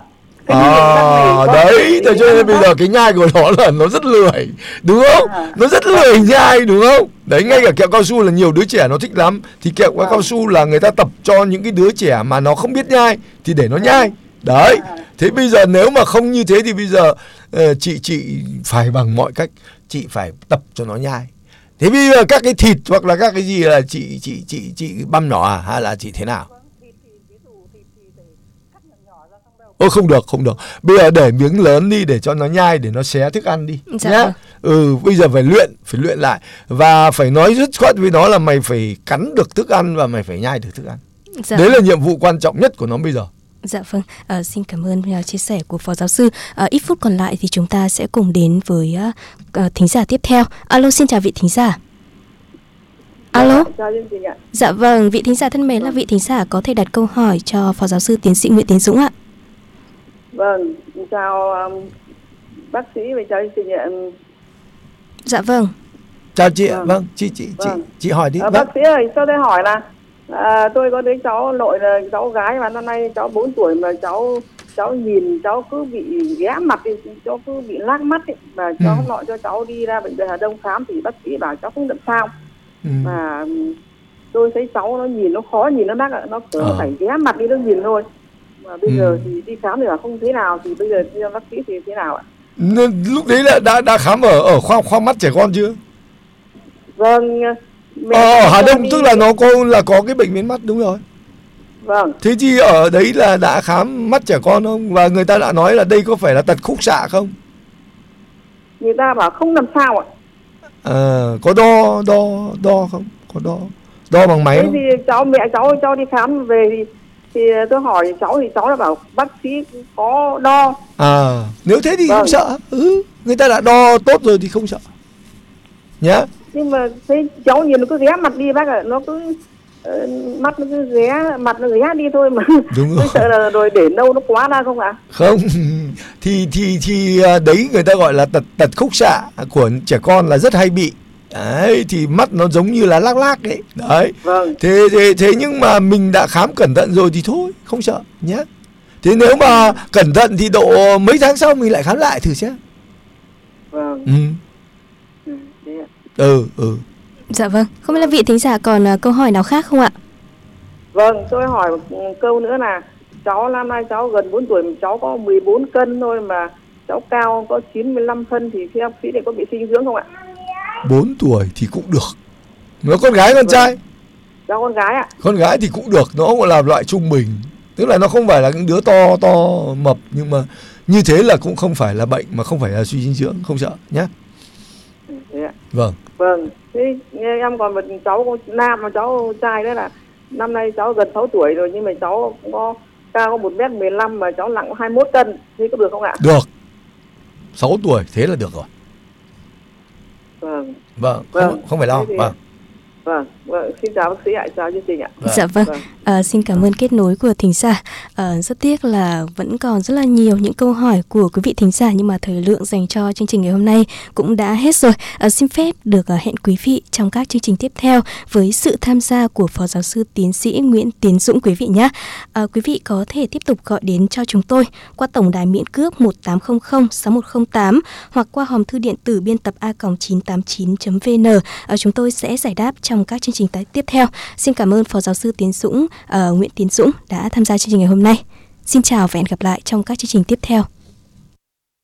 À, đấy thế cho nên bây giờ cái nhai của nó là nó rất lười đúng không? À. nó rất lười nhai đúng không? Đấy ngay cả kẹo cao su là nhiều đứa trẻ nó thích lắm. Thì kẹo Vâng. cao su là người ta tập cho những cái đứa trẻ mà nó không biết nhai thì để nó nhai. Đấy À. thế bây giờ nếu mà không như thế thì bây giờ ờ, chị chị phải bằng mọi cách chị phải tập cho nó nhai thế bây giờ các cái thịt hoặc là các cái gì là chị chị chị chị băm nhỏ à hay là chị thế nào Ôi không được, không được. Bây giờ để miếng lớn đi để cho nó nhai để nó xé thức ăn đi Dạ nhá. vâng. Ừ, bây giờ phải luyện, phải luyện lại và phải nói dứt khoát với nó là mày phải cắn được thức ăn và mày phải nhai được thức ăn. Dạ. Đấy là nhiệm vụ quan trọng nhất của nó bây giờ. Dạ vâng, Ờ, xin cảm ơn uh, chia sẻ của Phó Giáo sư. Ờ, ít phút còn lại thì chúng ta sẽ cùng đến với uh, uh, thính giả tiếp theo. Alo, xin chào vị thính giả. Alo, chào chương trình ạ dạ vâng, vị thính giả thân mến là vị thính giả có thể đặt câu hỏi cho Phó Giáo sư Tiến sĩ Nguyễn Tiến Dũng ạ. vâng chào um, bác sĩ và chào chương trình ạ Dạ vâng, Chào chị ạ. Vâng. Vâng, chị chị chị Vâng. chị hỏi đi. À, Vâng. bác sĩ ơi, cho tôi hỏi là à, tôi có đứa cháu nội là cháu gái và năm nay cháu 4 tuổi mà cháu cháu nhìn cháu cứ bị ghé mặt đi, cháu cứ bị lác mắt ấy. và cháu Ừ. nội cho cháu đi ra bệnh viện Hà Đông khám thì bác sĩ bảo cháu không làm sao Ừ. mà tôi thấy cháu nó nhìn nó khó nhìn nó bác ạ nó cứ Ờ. phải ghé mặt đi nó nhìn thôi mà bây Ừ. giờ thì đi khám thì là không thế nào thì bây giờ đi bác sĩ thì thế nào ạ Nên lúc đấy là đã đã khám ở ở khoa khoa mắt trẻ con chưa? vâng Ờ, Hà Đông tức là nó có là có cái bệnh viện mắt đúng rồi. vâng Thế thì ở đấy là đã khám mắt trẻ con không? Và người ta đã nói là đây có phải là tật khúc xạ không? người ta bảo không làm sao ạ À, có đo đo đo không? Có đo đo bằng máy Thế không? thì cháu mẹ cháu cho đi khám về thì thì tôi hỏi cháu thì cháu là bảo bác sĩ có đo À, nếu thế thì không Vâng. sợ. Ừ, người ta đã đo tốt rồi thì không sợ. Nhá. Nhưng mà thấy cháu nhìn nó cứ ghé mặt đi bác ạ nó cứ ờ, mắt nó cứ ghé mặt nó ghé đi thôi mà Đúng tôi rồi. sợ là rồi để đâu nó quá ra không ạ Không. thì thì thì à, đấy người ta gọi là tật tật khúc xạ của trẻ con là rất hay bị. Đấy thì mắt nó giống như là lác lác đấy. Đấy. vâng thế thế thế nhưng mà mình đã khám cẩn thận rồi thì thôi không sợ nhé thế nếu mà cẩn thận thì độ mấy tháng sau mình lại khám lại thử xem vâng ừ. Ừ ừ. Dạ vâng. Không biết là vị thính giả còn uh, câu hỏi nào khác không ạ? vâng tôi hỏi một câu nữa là cháu năm nay cháu gần 4 tuổi mà cháu có 14 cân thôi mà cháu cao có 95 phân thì theo bác sĩ này có bị suy dinh dưỡng không ạ? 4 tuổi thì cũng được. Nó con gái con trai? Cháu con gái ạ. Con gái thì cũng được nó cũng là loại trung bình. Tức là nó không phải là những đứa to to mập nhưng mà như thế là cũng không phải là bệnh mà không phải là suy dinh dưỡng không sợ nhé vâng. Vâng, thế em còn một cháu con nam và cháu trai nữa là năm nay cháu gần 6 tuổi rồi nhưng mà cháu cũng có cao có một mét 15 mà cháu nặng có 21 cân. Thế có được không ạ? được. 6 tuổi thế là được rồi. Vâng, vâng Vâng, không, không phải lo. Vâng. Vâng, vâng, xin chào bác sĩ ạ, chào chương trình ạ. Dạ vâng. Vâng. À, xin cảm ơn kết nối của thính giả. À, rất tiếc là vẫn còn rất là nhiều những câu hỏi của quý vị thính giả nhưng mà thời lượng dành cho chương trình ngày hôm nay cũng đã hết rồi. À, xin phép được à, hẹn quý vị trong các chương trình tiếp theo với sự tham gia của Phó Giáo sư Tiến sĩ Nguyễn Tiến Dũng quý vị nhé. À, quý vị có thể tiếp tục gọi đến cho chúng tôi qua tổng đài miễn cước 1800 6108 hoặc qua hòm thư điện tử biên tập a989.vn. À, chúng tôi sẽ giải đáp trong các chương trình tái- tiếp theo. Xin cảm ơn Phó Giáo sư Tiến Dũng, uh, Nguyễn Tiến Dũng đã tham gia chương trình ngày hôm nay. Xin chào và hẹn gặp lại trong các chương trình tiếp theo.